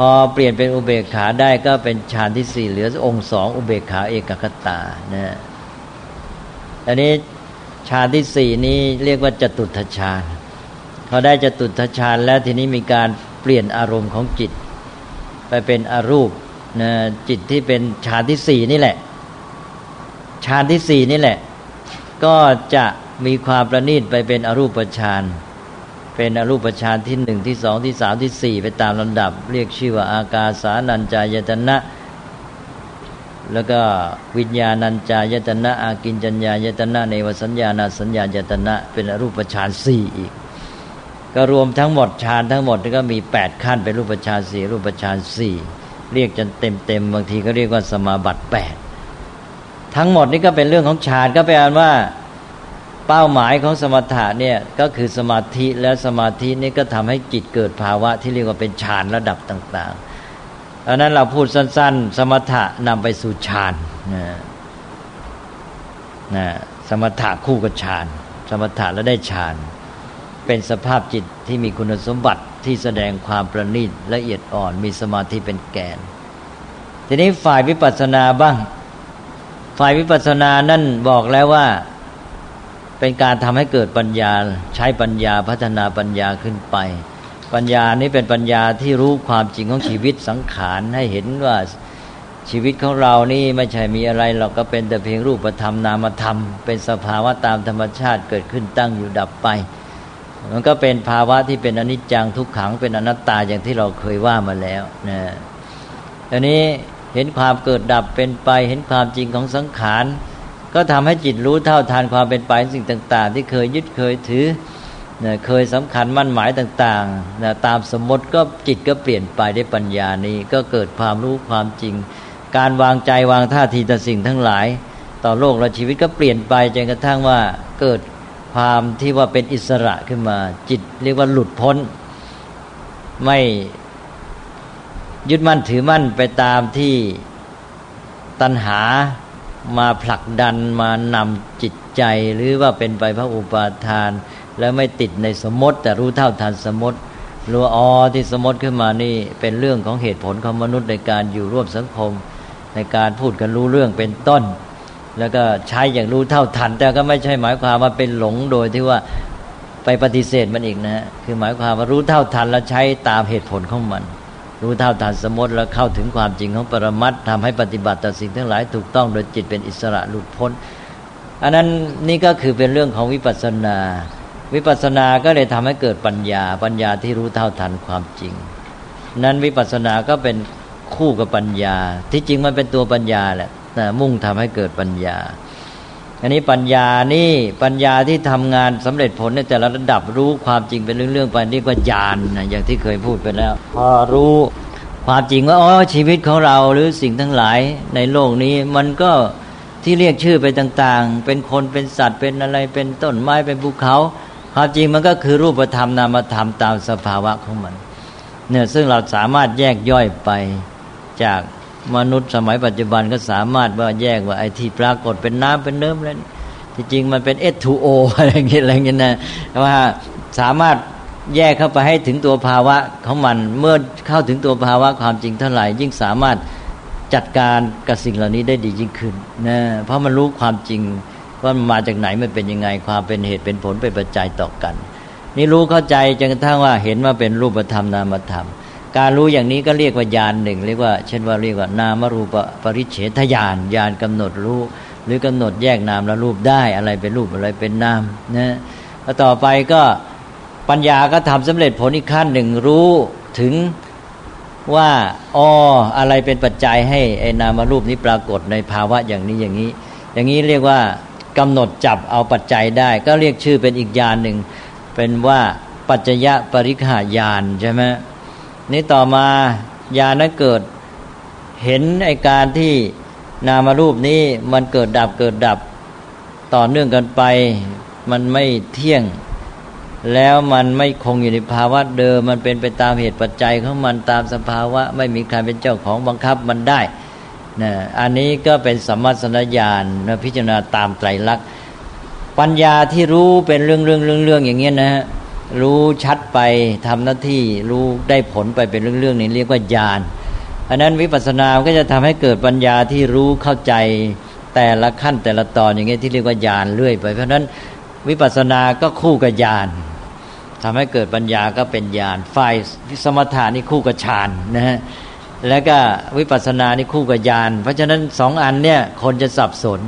พอเปลี่ยนเป็นอุเบกขาได้ก็เป็นฌานที่สี่เหลือองค์สองอุเบกขาเอกคตานะอันนี้ฌานที่สี่นี้เรียกว่าจตุทฌานพอได้จตุทฌานแล้วทีนี้มีการเปลี่ยนอารมณ์ของจิต ไปเป็นอรูปนะจิตที่เป็นฌานที่สี่นี่แหละฌานที่สี่นี่แหละ ก็จะมีความประณีตไปเป็นอรูปฌาน เป็นอรูปฌานที่หนึ่งที่สองที่สามที่สี่ไปตามลำดับ เรียกชื่อว่าอากาสานัญจายตนะ แล้วก็วิญญาณัญจายตนะอากินจัญญายตนะในวสัญญาณสัญญายตนะ เป็นอรูปฌานสี่อีก ก็รวมทั้งหมดฌานทั้งหมดก็มีแปดขั้นเป็นรูปฌานสี่รูปฌานสี่เรียกจนเต็มเต็มบางทีก็เรียกว่าสมาบัติแปดทั้งหมดนี่ก็เป็นเรื่องของฌานก็แปลว่า เป้าหมายของสมถะเนี่ยก็คือสมาธิและสมาธินี่ก็ทำให้จิตเกิดภาวะที่เรียกว่าเป็นฌานระดับต่างๆดังนั้นเราพูดสั้น ๆ สมถะนำไปสู่ฌานนะนะสมถะคู่กับฌาน สมถะแล้วได้ฌาน เป็นสภาพจิตที่มีคุณสมบัติที่แสดงความประณีตละเอียดอ่อน มีสมาธิเป็นแกน ทีนี้ฝ่ายวิปัสสนาบ้าง ฝ่ายวิปัสสนานั่นบอกแล้วว่า เป็นการทำให้เกิดปัญญาใช้ปัญญาพัฒนาปัญญาขึ้นไป ปัญญานี้เป็นปัญญาที่รู้ความจริงของชีวิตสังขารให้เห็นว่าชีวิตของเรานี่ไม่ใช่มีอะไรเราก็เป็นแต่เพียงรูปธรรมนามธรรม เป็นสภาวะตามธรรมชาติเกิดขึ้นตั้งอยู่ดับไปมันก็เป็นภาวะที่เป็นอนิจจังทุกขังเป็นอนัตตาอย่างที่เราเคยว่ามาแล้วนะอันนี้เห็นความเกิดดับเป็นไป เห็นความจริงของสังขาร ก็ทำให้จิตรู้เท่าทานความเป็นไปสิ่งต่าง ๆ ที่เคยยึดเคยถือนะเคยสำคัญมั่นหมายต่างๆนะตามสมมติก็จิตก็เปลี่ยนไปได้ปัญญานี้ ก็เกิดความรู้ความจริง การวางใจวางท่าทีต่อสิ่งทั้งหลาย ต่อโลกและชีวิตก็เปลี่ยนไปจนกระทั่งว่าเกิดความที่ว่าเป็นอิสระขึ้นมา จิตเรียกว่าหลุดพ้น ไม่ยึดมั่นถือมั่นไปตามที่ตัณหา มาผลักดันมานำจิตใจหรือว่าเป็นไปพระอุปาทาน แล้วไม่ติดในสมมติ แต่รู้เท่าทันสมมติรู้อ๋อที่สมมติขึ้นมานี่เป็นเรื่องของเหตุผลของมนุษย์ในการอยู่ร่วมสังคม ในการพูดกันรู้เรื่องเป็นต้น แล้วก็ใช้อย่างรู้เท่าทัน แต่ก็ไม่ใช่หมายความว่าเป็นหลงโดยที่ว่าไปปฏิเสธมันอีกนะคือหมายความว่ารู้เท่าทันแล้วใช้ตามเหตุผลของมัน รู้เท่าทันสมมติแล้วเข้าถึงความจริงของปรมัตทำให้ปฏิบัติต่อสิ่งทั้งหลายถูกต้องโดยจิตเป็นอิสระหลุดพ้น อันนั้นนี่ก็คือเป็นเรื่องของวิปัสสนา วิปัสสนาก็เลยทำให้เกิดปัญญา ปัญญาที่รู้เท่าทันความจริง นั้นวิปัสสนาก็เป็นคู่กับปัญญา ที่จริงมันเป็นตัวปัญญาแหละแต่มุ่งทำให้เกิดปัญญา อันนี้ปัญญานี่ปัญญาที่ทำงานสำเร็จผลในแต่ละระดับรู้ความจริงเป็นเรื่องๆไปนี่ก็ญาณนะอย่างที่เคยพูดไปแล้ว พอรู้ความจริงว่าอ๋อชีวิตของเราหรือสิ่งทั้งหลายในโลกนี้ มันก็ที่เรียกชื่อไปต่างๆ เป็นคนเป็นสัตว์เป็นอะไรเป็นต้นไม้เป็นภูเขา ความจริงมันก็คือรูปธรรมนามธรรมตามสภาวะของมันเนี่ยซึ่งเราสามารถแยกย่อยไปจาก มนุษย์สมัยปัจจุบันก็สามารถว่าแยกว่าไอ้ที่ปรากฏเป็นน้ำเป็นเนื้อแล้วที่จริงมันเป็น H2O อะไรเงี้ยอะไรเงี้ยนะว่าสามารถแยกเข้าไปให้ถึงตัวภาวะของมันเมื่อเข้าถึงตัวภาวะความจริงเท่าไหร่ ยิ่งสามารถจัดการกับสิ่งเหล่านี้ได้ดียิ่งขึ้นนะเพราะมันรู้ความจริงว่ามันมาจากไหนมันเป็นยังไงความเป็นเหตุเป็นผลเป็นปัจจัยต่อกัน นี่รู้เข้าใจจนกระทั่งว่าเห็นว่าเป็นรูปธรรมนามธรรม การรู้อย่างนี้ก็เรียกว่าญาณหนึ่งเรียกว่า เช่นว่าเรียกว่านามรูปปริเฉทญาณญาณกำหนดรู้ หรือกำหนดแยกนามและรูปได้อะไรเป็นรูปอะไรเป็นนามนะแล้วต่อไปก็ปัญญาก็ทำสำเร็จผลอีกขั้นหนึ่งรู้ถึงว่าอ๋ออะไรเป็นปัจจัยให้ไอ้นามรูปนี้ปรากฏในภาวะอย่างนี้อย่างนี้ อย่างนี้เรียกว่ากำหนดจับเอาปัจจัยได้ ก็เรียกชื่อเป็นอีกญาณหนึ่งเป็นว่าปัจจยปริฆาญาณใช่ไหม นี่ต่อมาญาณนั้นเกิดเห็นไอการที่นามารูปนี้มันเกิดดับเกิดดับต่อเนื่องกันไป มันไม่เที่ยง แล้วมันไม่คงอยู่ในภาวะเดิม มันเป็นไปตามเหตุปัจจัยของมันตามสภาวะ ไม่มีใครเป็นเจ้าของบังคับมันได้นะอันนี้ก็เป็นสัมมาสัญญาณพิจารณาตามไตรลักษณ์ปัญญาที่รู้เป็นเรื่องเรื่องเรื่องเรื่องอย่างเงี้ยนะฮะ รู้ชัดไปทำหน้าที่รู้ได้ผลไปเป็นเรื่องๆนี้เรียกว่าญาณอันนั้นวิปัสสนาก็จะทำให้เกิดปัญญาที่รู้เข้าใจแต่ละขั้นแต่ละตอนอย่างเงี้ยที่เรียกว่าญาณเรื่อยไป เพราะนั้นวิปัสสนาก็คู่กับญาณทำให้เกิดปัญญาก็เป็นญาณฝ่ายสมถานี่คู่กับฌานนะฮะแล้วก็วิปัสสนานี่คู่กับญาณเพราะฉะนั้นสองอันเนี่ยคนจะสับสน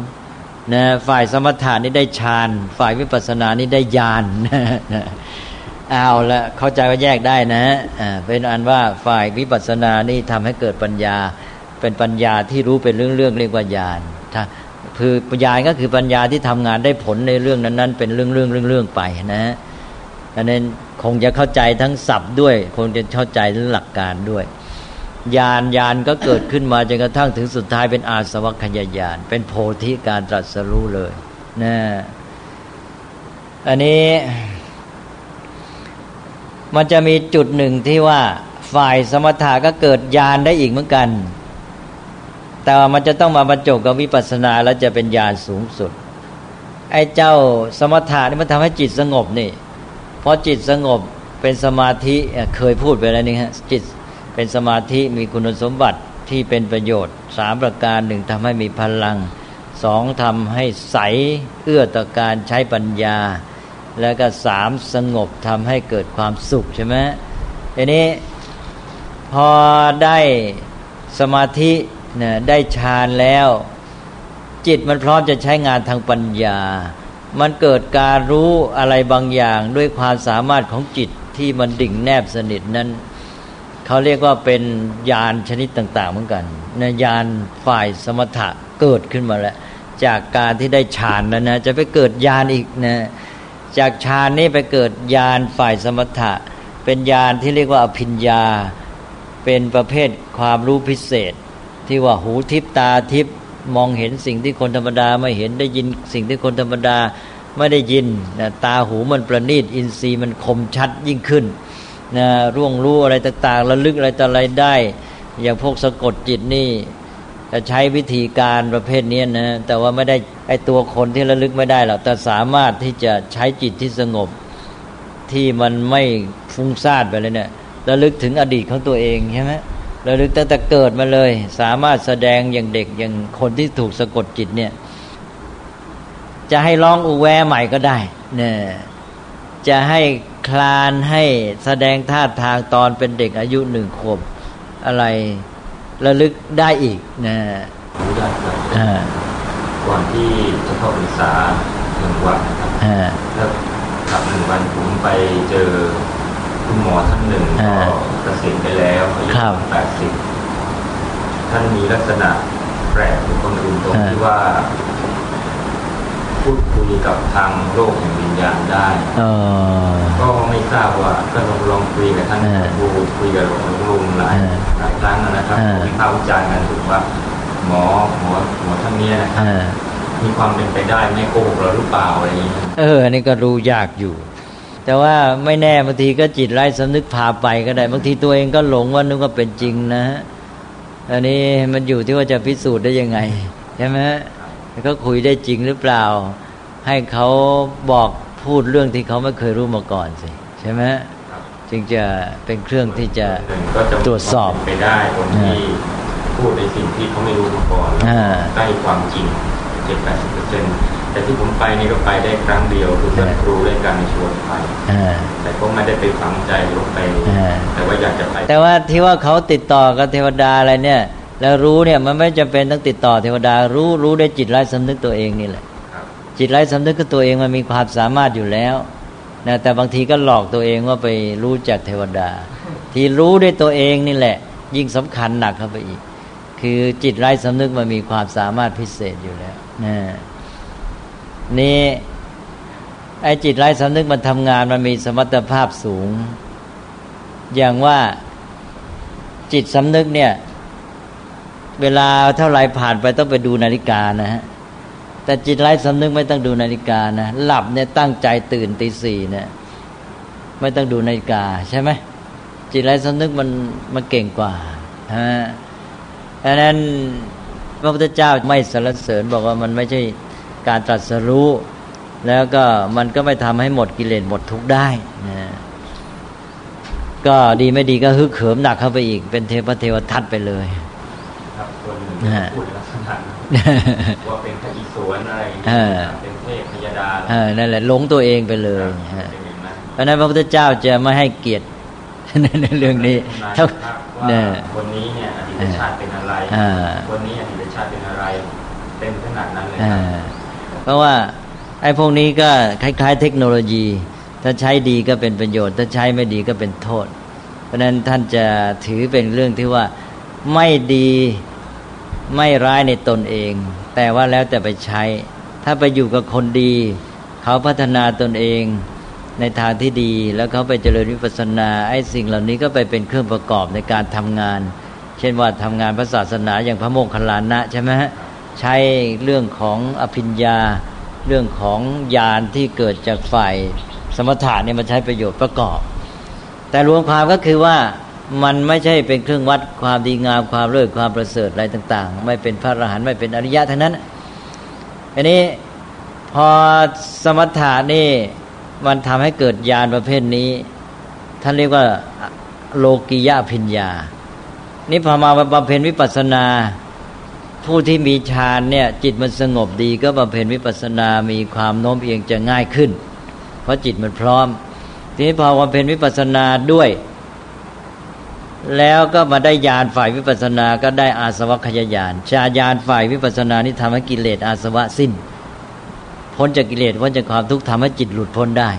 นะฝ่ายสมถานี่ได้ฌานฝ่ายวิปัสสนานี่ได้ญาณนะ เอาละเข้าใจว่าแยกได้นะอ่าเป็นอันว่าฝ่ายวิปัสสนานี่ทำให้เกิดปัญญา เป็นปัญญาที่รู้เป็นเรื่องๆเรียกว่าญาณถ้าคือปัญญาก็คือปัญญาที่ทำงานได้ผลในเรื่องนั้นๆ เป็นเรื่องๆเรื่องๆไปนะดังนั้นคงจะเข้าใจทั้งศัพท์ด้วย คงจะเข้าใจหลักการด้วยญาณญาณก็เกิดขึ้นมาจนกระทั่งถึงสุดท้ายเป็นอาสวัคยญาณเป็นโพธิการตรัสรู้เลยนะอันนี้ มันจะมีจุดหนึ่งที่ว่าฝ่ายสมถะก็เกิดญาณได้อีกเหมือนกัน แต่ว่ามันจะต้องมาบรรจบกับวิปัสสนาแล้วจะเป็นญาณสูงสุด ไอ้เจ้าสมถะนี่มันทำให้จิตสงบนี่พอจิตสงบเป็นสมาธิเคยพูดไปแล้วนี่ฮะจิตเป็นสมาธิมีคุณสมบัติที่เป็นประโยชน์สามประการหนึ่งทำให้มีพลังสองทำให้ใสเอื้อต่อการใช้ปัญญา แล้วก็สามสงบทำให้เกิดความสุขใช่ไหมทีนี้พอได้สมาธิเนี่ยได้ฌานแล้ว จิตมันพร้อมจะใช้งานทางปัญญา มันเกิดการรู้อะไรบางอย่างด้วยความสามารถของจิตที่มันดิ่งแนบสนิทนั้นเขาเรียกว่าเป็นญาณชนิดต่าง ๆ เหมือนกันนะญาณฝ่ายสมถะเกิดขึ้นมาแล้ว จากการที่ได้ฌานแล้วนะ จะไปเกิดญาณอีกนะ จากฌานนี้ไปเกิดญาณฝ่ายสมถะ เป็นญาณที่เรียกว่าอภิญญา เป็นประเภทความรู้พิเศษ ที่ว่าหูทิพตาทิพมองเห็นสิ่งที่คนธรรมดาไม่เห็นได้ยินสิ่งที่คนธรรมดาไม่ได้ยินนะตาหูมันประณีตอินทรีย์มันคมชัดยิ่งขึ้นนะร่วงรู้อะไรต่างๆระลึกอะไรต่ออะไรได้ อย่างพวกสะกดจิตนี่จะใช้วิธีการประเภทนี้นะแต่ว่าไม่ได้ ไอตัวคนที่ระลึกไม่ได้หรอกแต่สามารถที่จะใช้จิตที่สงบ ที่มันไม่ฟุ้งซ่านไปเลยเนี่ยระลึกถึงอดีตของตัวเองใช่ไหมระลึกตั้งแต่เกิดมาเลย สามารถแสดงอย่างเด็กอย่างคนที่ถูกสะกดจิตเนี่ย จะให้ร้องอุแวใหม่ก็ได้ เนี่ย จะให้คลานให้แสดงท่าทางตอนเป็นเด็กอายุหนึ่งขวบอะไรระลึกได้อีกนะ รู้ได้ครับก่อนที่จะเข้าปรึกษาหนึ่งวันนะครับแล้วขับหนึ่งวันผมไปเจอคุณหมอท่านหนึ่งก็เกษียณไปแล้วอายุแปดสิบท่านมีลักษณะแปลกกว่าคนอื่นตรงที่ว่า พูดคุยกับทางโลกแห่งวิญญาณได้ก็ไม่ทราบว่าก็ลองลองคุยกับท่านครูคุยกับหลวงลุงหลายหลายครั้งนะครับวิพากษ์วิจารณ์กันถึงว่า หมอหมอหมอท่านนี้นะครับมีความเป็นไปได้ไม่โกหกเราหรือเปล่าอะไรอย่างนี้เอออันนี้ก็รู้ยากอยู่ แต่ว่าไม่แน่บางทีก็จิตไร้สำนึกพาไปก็ได้บางทีตัวเองก็หลงว่านึกว่าเป็นจริงนะอันนี้มันอยู่ที่ว่าจะพิสูจน์ได้ยังไงใช่ไหมเขาคุยได้จริงหรือเปล่า ให้เขาบอกพูดเรื่องที่เขาไม่เคยรู้มาก่อนสิใช่ไหมจึงจะเป็นเครื่องที่จะตรวจสอบไปได้คนที่ พูดในสิ่งที่เขาไม่รู้มาก่อนใกล้ความจริงเจ็ดแปดสิบเปอร์เซ็นต์แต่ที่ผมไปนี่ก็ไปได้ครั้งเดียวคือเพื่อนครูด้วยกันในชวนไปแต่ก็ไม่ได้ไปฝังใจลงไปแต่ว่าอยากจะไป แต่ว่าที่ว่าเขาติดต่อกับเทวดาอะไรเนี่ย แล้วรู้เนี่ยมันไม่จำเป็นต้องติดต่อเทวดารู้รู้ได้จิตไร้สำนึกตัวเองนี่แหละจิตไร้สำนึกกับตัวเองมันมีความสามารถอยู่แล้วนะแต่บางทีก็หลอกตัวเองว่าไปรู้จากเทวดา ที่รู้ด้วยตัวเองนี่แหละ ยิ่งสำคัญหนักเข้าไปอีก คือจิตไร้สำนึกมันมีความสามารถพิเศษอยู่แล้วนะนี่ไอ้จิตไร้สำนึกมันทำงานมันมีสมรรถภาพสูง อย่างว่าจิตสำนึกเนี่ย เวลาเท่าไรผ่านไปต้องไปดูนาฬิกานะฮะแต่จิตไร้สำนึกไม่ต้องดูนาฬิกานะหลับเนี่ยตั้งใจตื่นตีสี่เนี่ยไม่ต้องดูนาฬิกาใช่ไหมจิตไร้สำนึกมันมันเก่งกว่าฮะ ดังนั้นพระพุทธเจ้าไม่สรรเสริญบอกว่ามันไม่ใช่การตรัสรู้ แล้วก็มันก็ไม่ทำให้หมดกิเลสหมดทุกได้นะก็ดีไม่ดีก็ฮึกเหิมหนักเข้าไปอีก เป็นเทพเทวทัตไปเลยครับคนหนึ่งพูดลักษณะว่าเป็นพระอิศวรอะไรเป็นเทพพยดานั่นแหละหลงตัวเองไปเลยเพราะนั้นพระพุทธเจ้าจะไม่ให้เกียรติในเรื่องนี้ถ้า เนี่ยคนนี้เนี่ยอดีตชาติเป็นอะไรคนนี้อดีตชาติเป็นอะไรเป็นขนาดนั้นเลยเพราะว่าไอ้พวกนี้ก็คล้าย ๆ เทคโนโลยี ถ้าใช้ดีก็เป็นประโยชน์ ถ้าใช้ไม่ดีก็เป็นโทษ เพราะนั้นท่านจะถือเป็นเรื่องที่ว่าไม่ดีไม่ร้ายในตนเอง แต่ว่าแล้วแต่ไปใช้ ถ้าไปอยู่กับคนดี เขาพัฒนาตนเอง ในทางที่ดีแล้วเขาไปเจริญวิปัสสนาไอ้สิ่งเหล่านี้ก็ไปเป็นเครื่องประกอบในการทำงาน เช่นว่าทำงานพระศาสนาอย่างพระโมคคัลลานะใช่ไหมฮะใช้เรื่องของอภิญญา เรื่องของญาณที่เกิดจากฝ่ายสมถะเนี่ยมาใช้ประโยชน์ประกอบ แต่รวมความก็คือว่ามันไม่ใช่เป็นเครื่องวัดความดีงามความเลิศความประเสริฐอะไรต่าง ๆ ไม่เป็นพระอรหันต์ไม่เป็นอริยะทั้งนั้น อันนี้พอสมถะนี่ มันทำให้เกิดญาณประเภทนี้ ท่านเรียกว่าโลกิยะพิญญา นี่พอมาบำเพ็ญวิปัสนา ผู้ที่มีฌานเนี่ย จิตมันสงบดีก็บำเพ็ญวิปัสนา มีความโน้มเอียงจะง่ายขึ้น เพราะจิตมันพร้อม ทีนี้พอบำเพ็ญวิปัสนาด้วย แล้วก็มาได้ญาณฝ่ายวิปัสสนา ก็ได้อาสวัคยญาณชาญาณฝ่ายวิปัสสนานี่ทำให้กิเลสอาสวะสิ้น พ้นจากกิเลสพ้นจากความทุกข์ทำให้จิตหลุดพ้นได้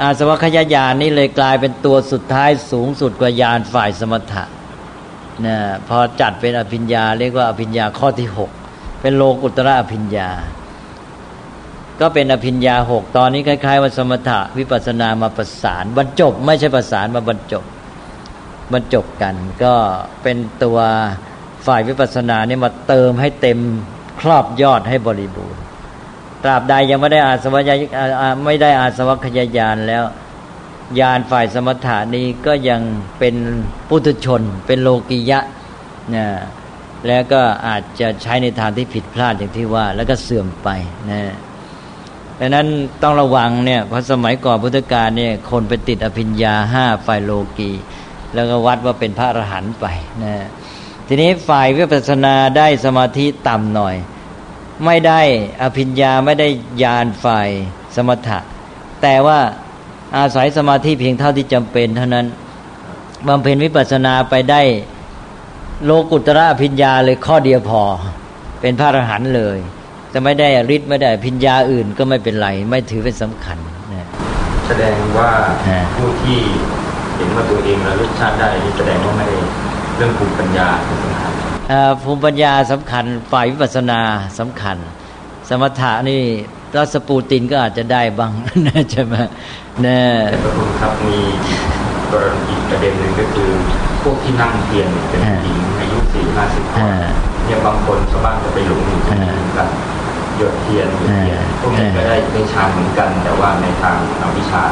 อาสวัคยญาณนี่เลยกลายเป็นตัวสุดท้ายสูงสุดกว่าญาณฝ่ายสมถะนะพอจัดเป็นอภิญญา เรียกว่าอภิญญาข้อที่หกเป็นโลกุตระอภิญญา ก็เป็นอภิญญาหกตอนนี้คล้ายๆว่าสมถะวิปัสนามาประสานบรรจบ ไม่ใช่ประสานมาบรรจบบรรจบกัน ก็เป็นตัวฝ่ายวิปัสนาเนี่ยมาเติมให้เต็มครอบยอดให้บริบูรณ์ ตราบใดยังไม่ได้อาสวะยไม่ได้อาสวะขยายานแล้วญาณฝ่ายสมถานี้ก็ยังเป็นปุถุชน เป็นโลกิยะนะแล้วก็อาจจะใช้ในทางที่ผิดพลาดอย่างที่ว่า แล้วก็เสื่อมไปนะดังนั้นต้องระวังเนี่ยเพราะสมัยก่อนพุทธกาลเนี่ยคนไปติดอภิญญาห้าฝ่ายโลกีแล้วก็วัดว่าเป็นพระอรหันต์ไปนะทีนี้ฝ่ายวิปัสสนาได้สมาธิต่ำหน่อย ไม่ได้อภิญญาไม่ได้ญาณฝ่ายสมถะ แต่ว่าอาศัยสมาธิเพียงเท่าที่จำเป็นเท่านั้นบำเพ็ญวิปัสสนาไปได้โลกุตระพิญญาเลยข้อเดียวพอ เป็นพระอรหันต์เลยจะไม่ได้ฤทธิ์ไม่ได้พิญญาอื่นก็ไม่เป็นไร ไม่ถือเป็นสำคัญนะแสดงว่าผู้ที่เห็นว่าตัวเองระลึกชาติได้แสดงว่าไม่ได้เรื่องภูมิปัญญาสำคัญ ภูมิปัญญาสำคัญ ฝ่ายวิปัสสนาสำคัญ สมถะนี่รัสปูตินก็อาจจะได้บ้างนะใช่ไหมแน่พระคุณครับมีกรณีประเด็นหนึ่งก็คือพวกที่นั่งเพียนเป็นหญิงอายุสี่ห้าสิบเนี่ยบางคนชาวบ้านจะไปหลงอยู่ตรงนี้กันหยดเทียนหยดเทียนพวกนี้ก็ได้ได้ฌานเหมือนกัน แต่ว่าในทางอวิชา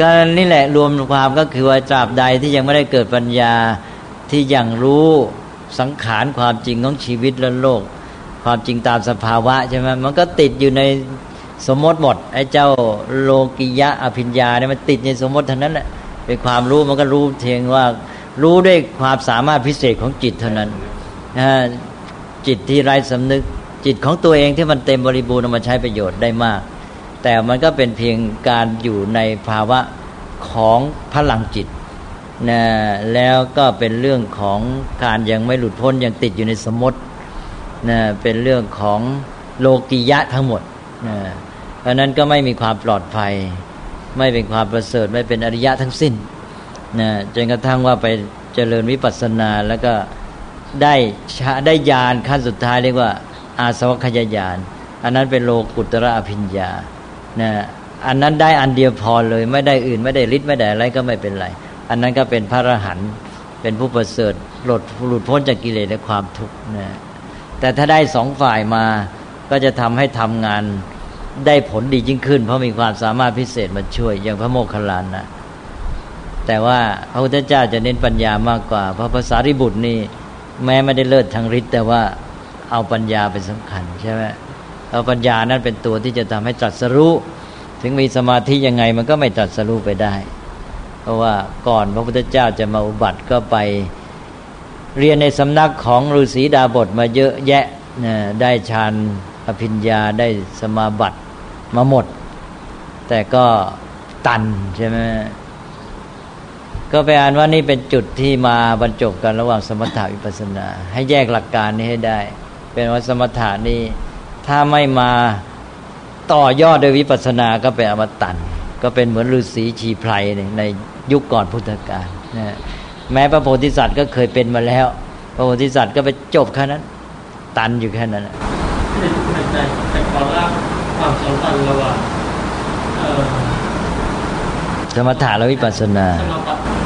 ก็นี่แหละรวมความก็คือว่าตราบใดที่ยังไม่ได้เกิดปัญญาที่ยังรู้ สังขารความจริงของชีวิตและโลก ความจริงตามสภาวะใช่ไหมมันก็ติดอยู่ในสมมติหมดไอ้เจ้าโลกิยะอภิญญาเนี่ยมันติดในสมมติเท่านั้นแหละเป็นความรู้มันก็รู้เพียงว่ารู้ด้วยความสามารถพิเศษของจิตเท่านั้นจิตที่ไร้สำนึกจิตของตัวเองที่มันเต็มบริบูรณ์มาใช้ประโยชน์ได้มาก แต่มันก็เป็นเพียงการอยู่ในภาวะของพลังจิต นะแล้วก็เป็นเรื่องของการยังไม่หลุดพ้นยังติดอยู่ในสมมตินะเป็นเรื่องของโลกิยะทั้งหมดนะเพราะนั้นก็ไม่มีความปลอดภัย ไม่เป็นความประเสริฐไม่เป็นอริยะทั้งสิ้นนะจนกระทั่งว่าไปเจริญวิปัสสนาแล้วก็ได้ได้ญาณขั้นสุดท้ายเรียกว่า อาสวัคยายานอันนั้นเป็นโลกุตระอภิญญานะอันนั้นได้อันเดียวพอเลย ไม่ได้อื่นไม่ได้ฤทธิ์ไม่ได้อะไรก็ไม่เป็นไร อันนั้นก็เป็นพระอรหันต์เป็นผู้ประเสริฐหลุดหลุดพ้นจากกิเลสและความทุกข์นะแต่ถ้าได้สองฝ่ายมาก็จะทำให้ทำงานได้ผลดียิ่งขึ้น เพราะมีความสามารถพิเศษมาช่วย อย่างพระโมคคัลลานะแต่ว่าพระพุทธเจ้าจะเน้นปัญญามากกว่า เพราะภาษาริบุตรนี่แม้ไม่ได้เลิศทางฤทธิ์แต่ว่าเอาปัญญาเป็นสำคัญใช่ไหมเอาปัญญานั้นเป็นตัวที่จะทำให้ตรัสรู้ ถึงมีสมาธิยังไงมันก็ไม่ตรัสรู้ไปได้ เพราะว่าก่อนพระพุทธเจ้าจะมาอุบัติก็ไป เรียนในสำนักของฤาษีดาบทมาเยอะแยะนะได้ฌานอภิญญาได้สมาบัติมาหมด แต่ก็ตันใช่ไหมก็ไปอ่านว่านี่เป็นจุดที่มาบรรจบกันระหว่างสมถะวิปัสนา ให้แยกหลักการนี้ให้ได้ เป็นว่าสมถะนี่ถ้าไม่มาต่อยอดโดยวิปัสสนาก็เป็นอมตัน ก็เป็นเหมือนฤาษีชีไพรใน ยุคก่อนพุทธกาลนะแม้พระโพธิสัตว์ก็เคยเป็นมาแล้ว พระโพธิสัตว์ก็ไปจบแค่นั้น ตันอยู่แค่นั้นแต่แต่ขอรับความสัมพันธ์ระหว่างสมถะและวิปัสสนา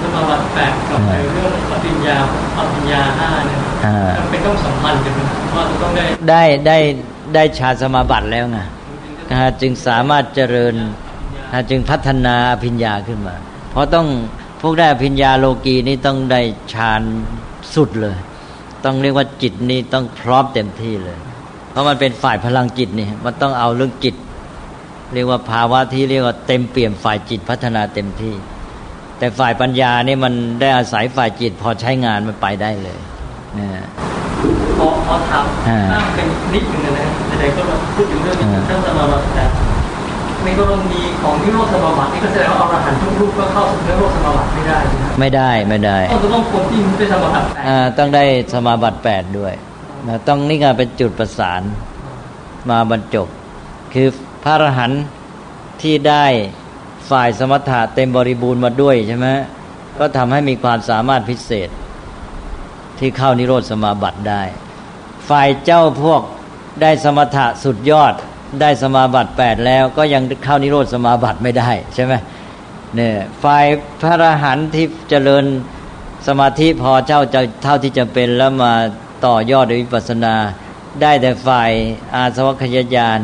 สมบัติแปดกับเรื่องอภิญญาอภิญญาห้าเนี่ยเป็นต้องสัมพันธ์กันว่าต้องได้ได้ได้ได้ฌานสมาบัติแล้วไงจึงสามารถเจริญจึงพัฒนาอภิญญาขึ้นมาเพ ราะต้องพวกได้อภิญญาโลกีนี่ต้องได้ฌานสุดเลย ต้องเรียกว่าจิตนี่ต้องพร้อมเต็มที่เลย เพราะมันเป็นฝ่ายพลังจิตนี่มันต้องเอาเรื่องจิต เรียกว่าภาวะที่เรียกว่าเต็มเปี่ยมฝ่ายจิตพัฒนาเต็มที่ แต่ฝ่ายปัญญานี่มันได้อาศัยฝ่ายจิต พอใช้งานมันไปได้เลยนะพอพอทำตั้งเป็นนิดหนึ่งนะแต่ก็พูดถึงเรื่องทั้งสมาบัติแต่ ในกรณีของนิโรธสมาบัตินี่ก็แสดงว่าอรหันต์ทุกรูปก็เข้าสู่นิโรธสมาบัติไม่ได้ไม่ได้ไม่ได้ต้องคนที่ได้สมาบัติแปดต้องได้สมาบัติแปดด้วยนะต้องนี่ก็เป็นจุดประสานมาบรรจบ คือพระอรหันต์ที่ได้ฝ่ายสมถะเต็มบริบูรณ์มาด้วยใช่ไหมก็ทำให้มีความสามารถพิเศษ ที่เข้านิโรธสมาบัติได้ ฝ่ายเจ้าพวกได้สมถะสุดยอด ได้สมาบัติแปดแล้วก็ยังเข้านิโรธสมาบัติไม่ได้ใช่ไหมเนี่ยฝ่ายพระอรหันต์ที่เจริญสมาธิพอเจ้าจะเท่าที่จะเป็นแล้วมาต่อยอดด้วยวิปัสสนา ได้แต่ฝ่ายอาสวัคยายาน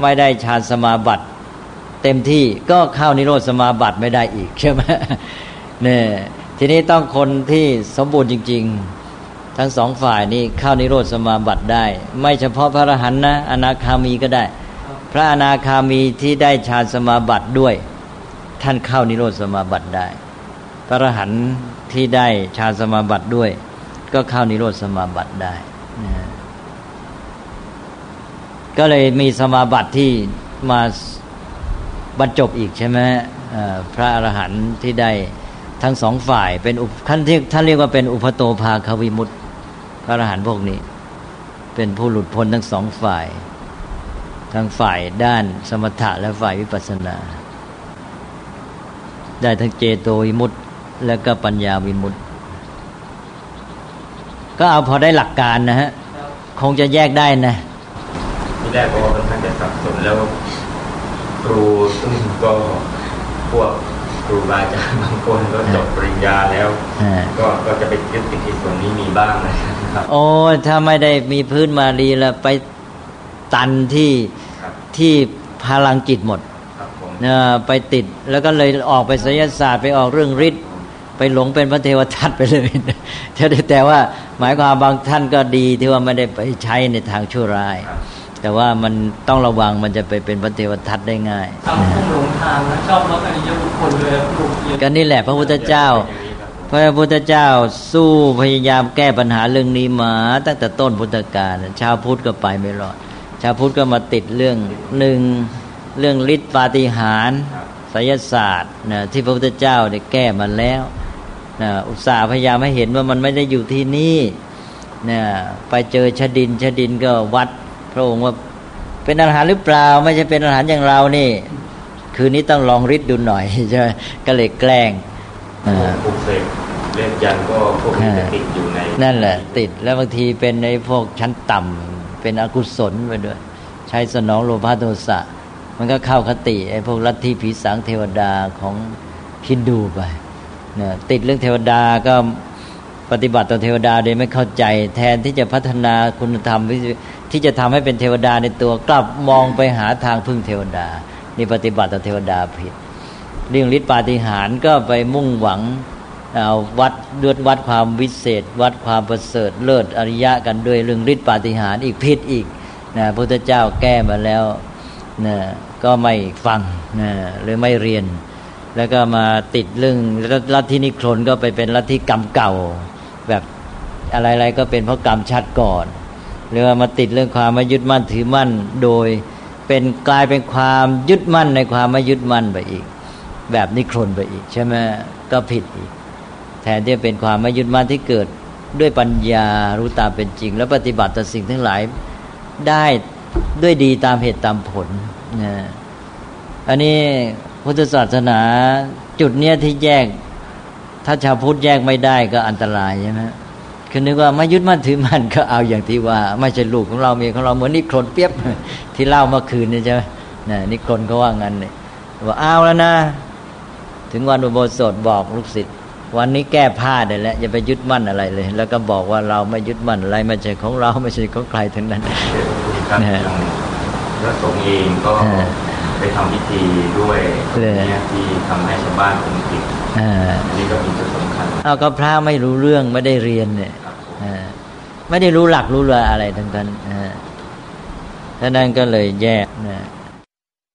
ไม่ได้ฌานสมาบัติ เต็มที่ก็เข้านิโรธสมาบัติไม่ได้อีกใช่ไหมเนี่ยทีนี้ต้องคนที่สมบูรณ์จริง ๆ ทั้งสองฝ่ายนี้เข้านิโรธสมาบัติได้ ไม่เฉพาะพระอรหันต์นะอนาคามีก็ได้ พระอนาคามีที่ได้ฌานสมาบัติด้วย ท่านเข้านิโรธสมาบัติได้ พระอรหันต์ที่ได้ฌานสมาบัติด้วย ก็เข้านิโรธสมาบัติได้นะก็เลยมีสมาบัติที่มาบรรจบอีกใช่ไหมพระอรหันต์ที่ได้ทั้งสองฝ่ายเป็นท่านที่ท่านเรียกว่าเป็นอุปโตภาควิมุต ระอรหันต์พวกนี้ เป็นผู้หลุดพ้นทั้งสองฝ่าย ทั้งฝ่ายด้านสมถะและฝ่ายวิปัสสนา ได้ทั้งเจโตวิมุตต์และก็ปัญญาวิมุตต์ก็เอาพอได้หลักการนะฮะ คงจะแยกได้นะที่แรกก็ค่อนข้างจะสับสนแล้วครูซึ่งก็พวก ครูบาอาจารย์บางคนก็จบปริญญาแล้วก็ก็จะไปยึดติดที่ส่วนนี้มีบ้างนะครับโอ้ถ้าไม่ได้มีพื้นมารีแล้วไปตันที่ครับที่พลังจิตหมดครับผมเนอะไปติดแล้วก็เลยออกไปศิลศาสตร์ไปออกเรื่องฤทธิ์ไปหลงเป็นพระเทวทัตไปเลยแต่แต่ว่าหมายความบางท่านก็ดีที่ว่าไม่ได้ไปใช้ในทางชั่วร้ายครับ แต่ว่ามันต้องระวังมันจะไปเป็นพระเทวทัตได้ง่ายทำพุ่งหลงทางนะชอบรับอริยบุคคลเลยลูกเอียงก็นี่แหละพระพุทธเจ้าอย่างนี้ครับผมพระพุทธเจ้าสู้พยายามแก้ปัญหาเรื่องนี้มาตั้งแต่ต้นพุทธกาลชาวพุทธก็ไปไม่รอด ชาวพุทธก็มาติดเรื่องหนึ่งเรื่องฤทธิปาฏิหาริย์ไสยศาสตร์นะที่พระพุทธเจ้าได้แก้มาแล้วนะอุตส่าห์พยายามให้เห็นว่ามันไม่ได้อยู่ที่นี่นะไปเจอชดินชดินก็วัด พระองค์ว่าเป็นอาหารหรือเปล่า ไม่ใช่เป็นอาหารอย่างเรานี่ คืนนี้ต้องลองฤทธิ์ดูหน่อยใช่ไหมก็เลยแกล้งอ่าปลุกเสกเล่นยันก็พวกนี้จะติดอยู่ใน นั่นแหละ ติดแล้วบางทีเป็นในพวกชั้นต่ำเป็นอกุศลไปด้วย ใช้สนองโลภะโทสะมันก็เข้าคติไอ้พวกลัทธิผีสางเทวดาของฮินดูไปเนี่ยติดเรื่องเทวดาก็ ปฏิบัติต่อเทวดาโดยไม่เข้าใจ แทนที่จะพัฒนาคุณธรรมที่จะทำให้เป็นเทวดาในตัวกลับมองไปหาทางพึ่งเทวดา นี่ปฏิบัติต่อเทวดาผิดเรื่องฤทธิปาฏิหาริย์ก็ไปมุ่งหวังเอาวัดเลือดวัดความวิเศษ วัดความประเสริฐเลิศอริยะกันด้วยเรื่องฤทธิปาฏิหาริย์อีกผิดอีกนะพระพุทธเจ้าแก้มาแล้วนะก็ไม่ฟังนะหรือไม่เรียน แล้วก็มาติดเรื่องลัทธินิครนก็ไปเป็นลัทธิกรรมเก่า แบบอะไรๆก็เป็นเพราะกรรมชัดก่อนหรือว่ามาติดเรื่องความไม่ยึดมั่นถือมั่น โดยเป็นกลายเป็นความยึดมั่นในความไม่ยึดมั่นไปอีก แบบนิครนไปอีก ใช่ไหมก็ผิดอีก แทนที่จะเป็นความไม่ยึดมั่นที่เกิดด้วยปัญญารู้ตามเป็นจริง แล้วปฏิบัติต่อสิ่งทั้งหลายได้ด้วยดีตามเหตุตามผลนะอันนี้พุทธศาสนาจุดเนี้ยที่แยก ถ้าชาวพุทธแยกไม่ได้ก็อันตรายใช่ไหมคือนึกว่าไม่ยึดมั่นถือมั่นก็เอาอย่างที่ว่า ไม่ใช่ลูกของเราเมียของเราเหมือนนิครนเปียบที่เล่าเมื่อคืนนี่ใช่ไหมนะนิครนเขาว่างั้นเลยว่าเอาแล้วนะ ถึงวันอุโบสถบอกลูกศิษย์วันนี้แก้ผ้าได้แล้วอย่าไปยึดมั่นอะไรเลย แล้วก็บอกว่าเราไม่ยึดมั่นอะไรไม่ใช่ของเราไม่ใช่ของใครทั้งนั้นครับนะฮะทางพระสงฆ์เองก็อ่าไปทำพิธีด้วยตรงเลยเนี้ยที่ทำให้ชาวบ้านผมติด อ่าอันนี้ก็เป็นจุดสำคัญเอาก็พระไม่รู้เรื่องไม่ได้เรียนเนี่ยครับผมอ่าไม่ได้รู้หลักรู้เรืออะไรทั้งนั้นอ่าท่านั้นก็เลยแยกนะ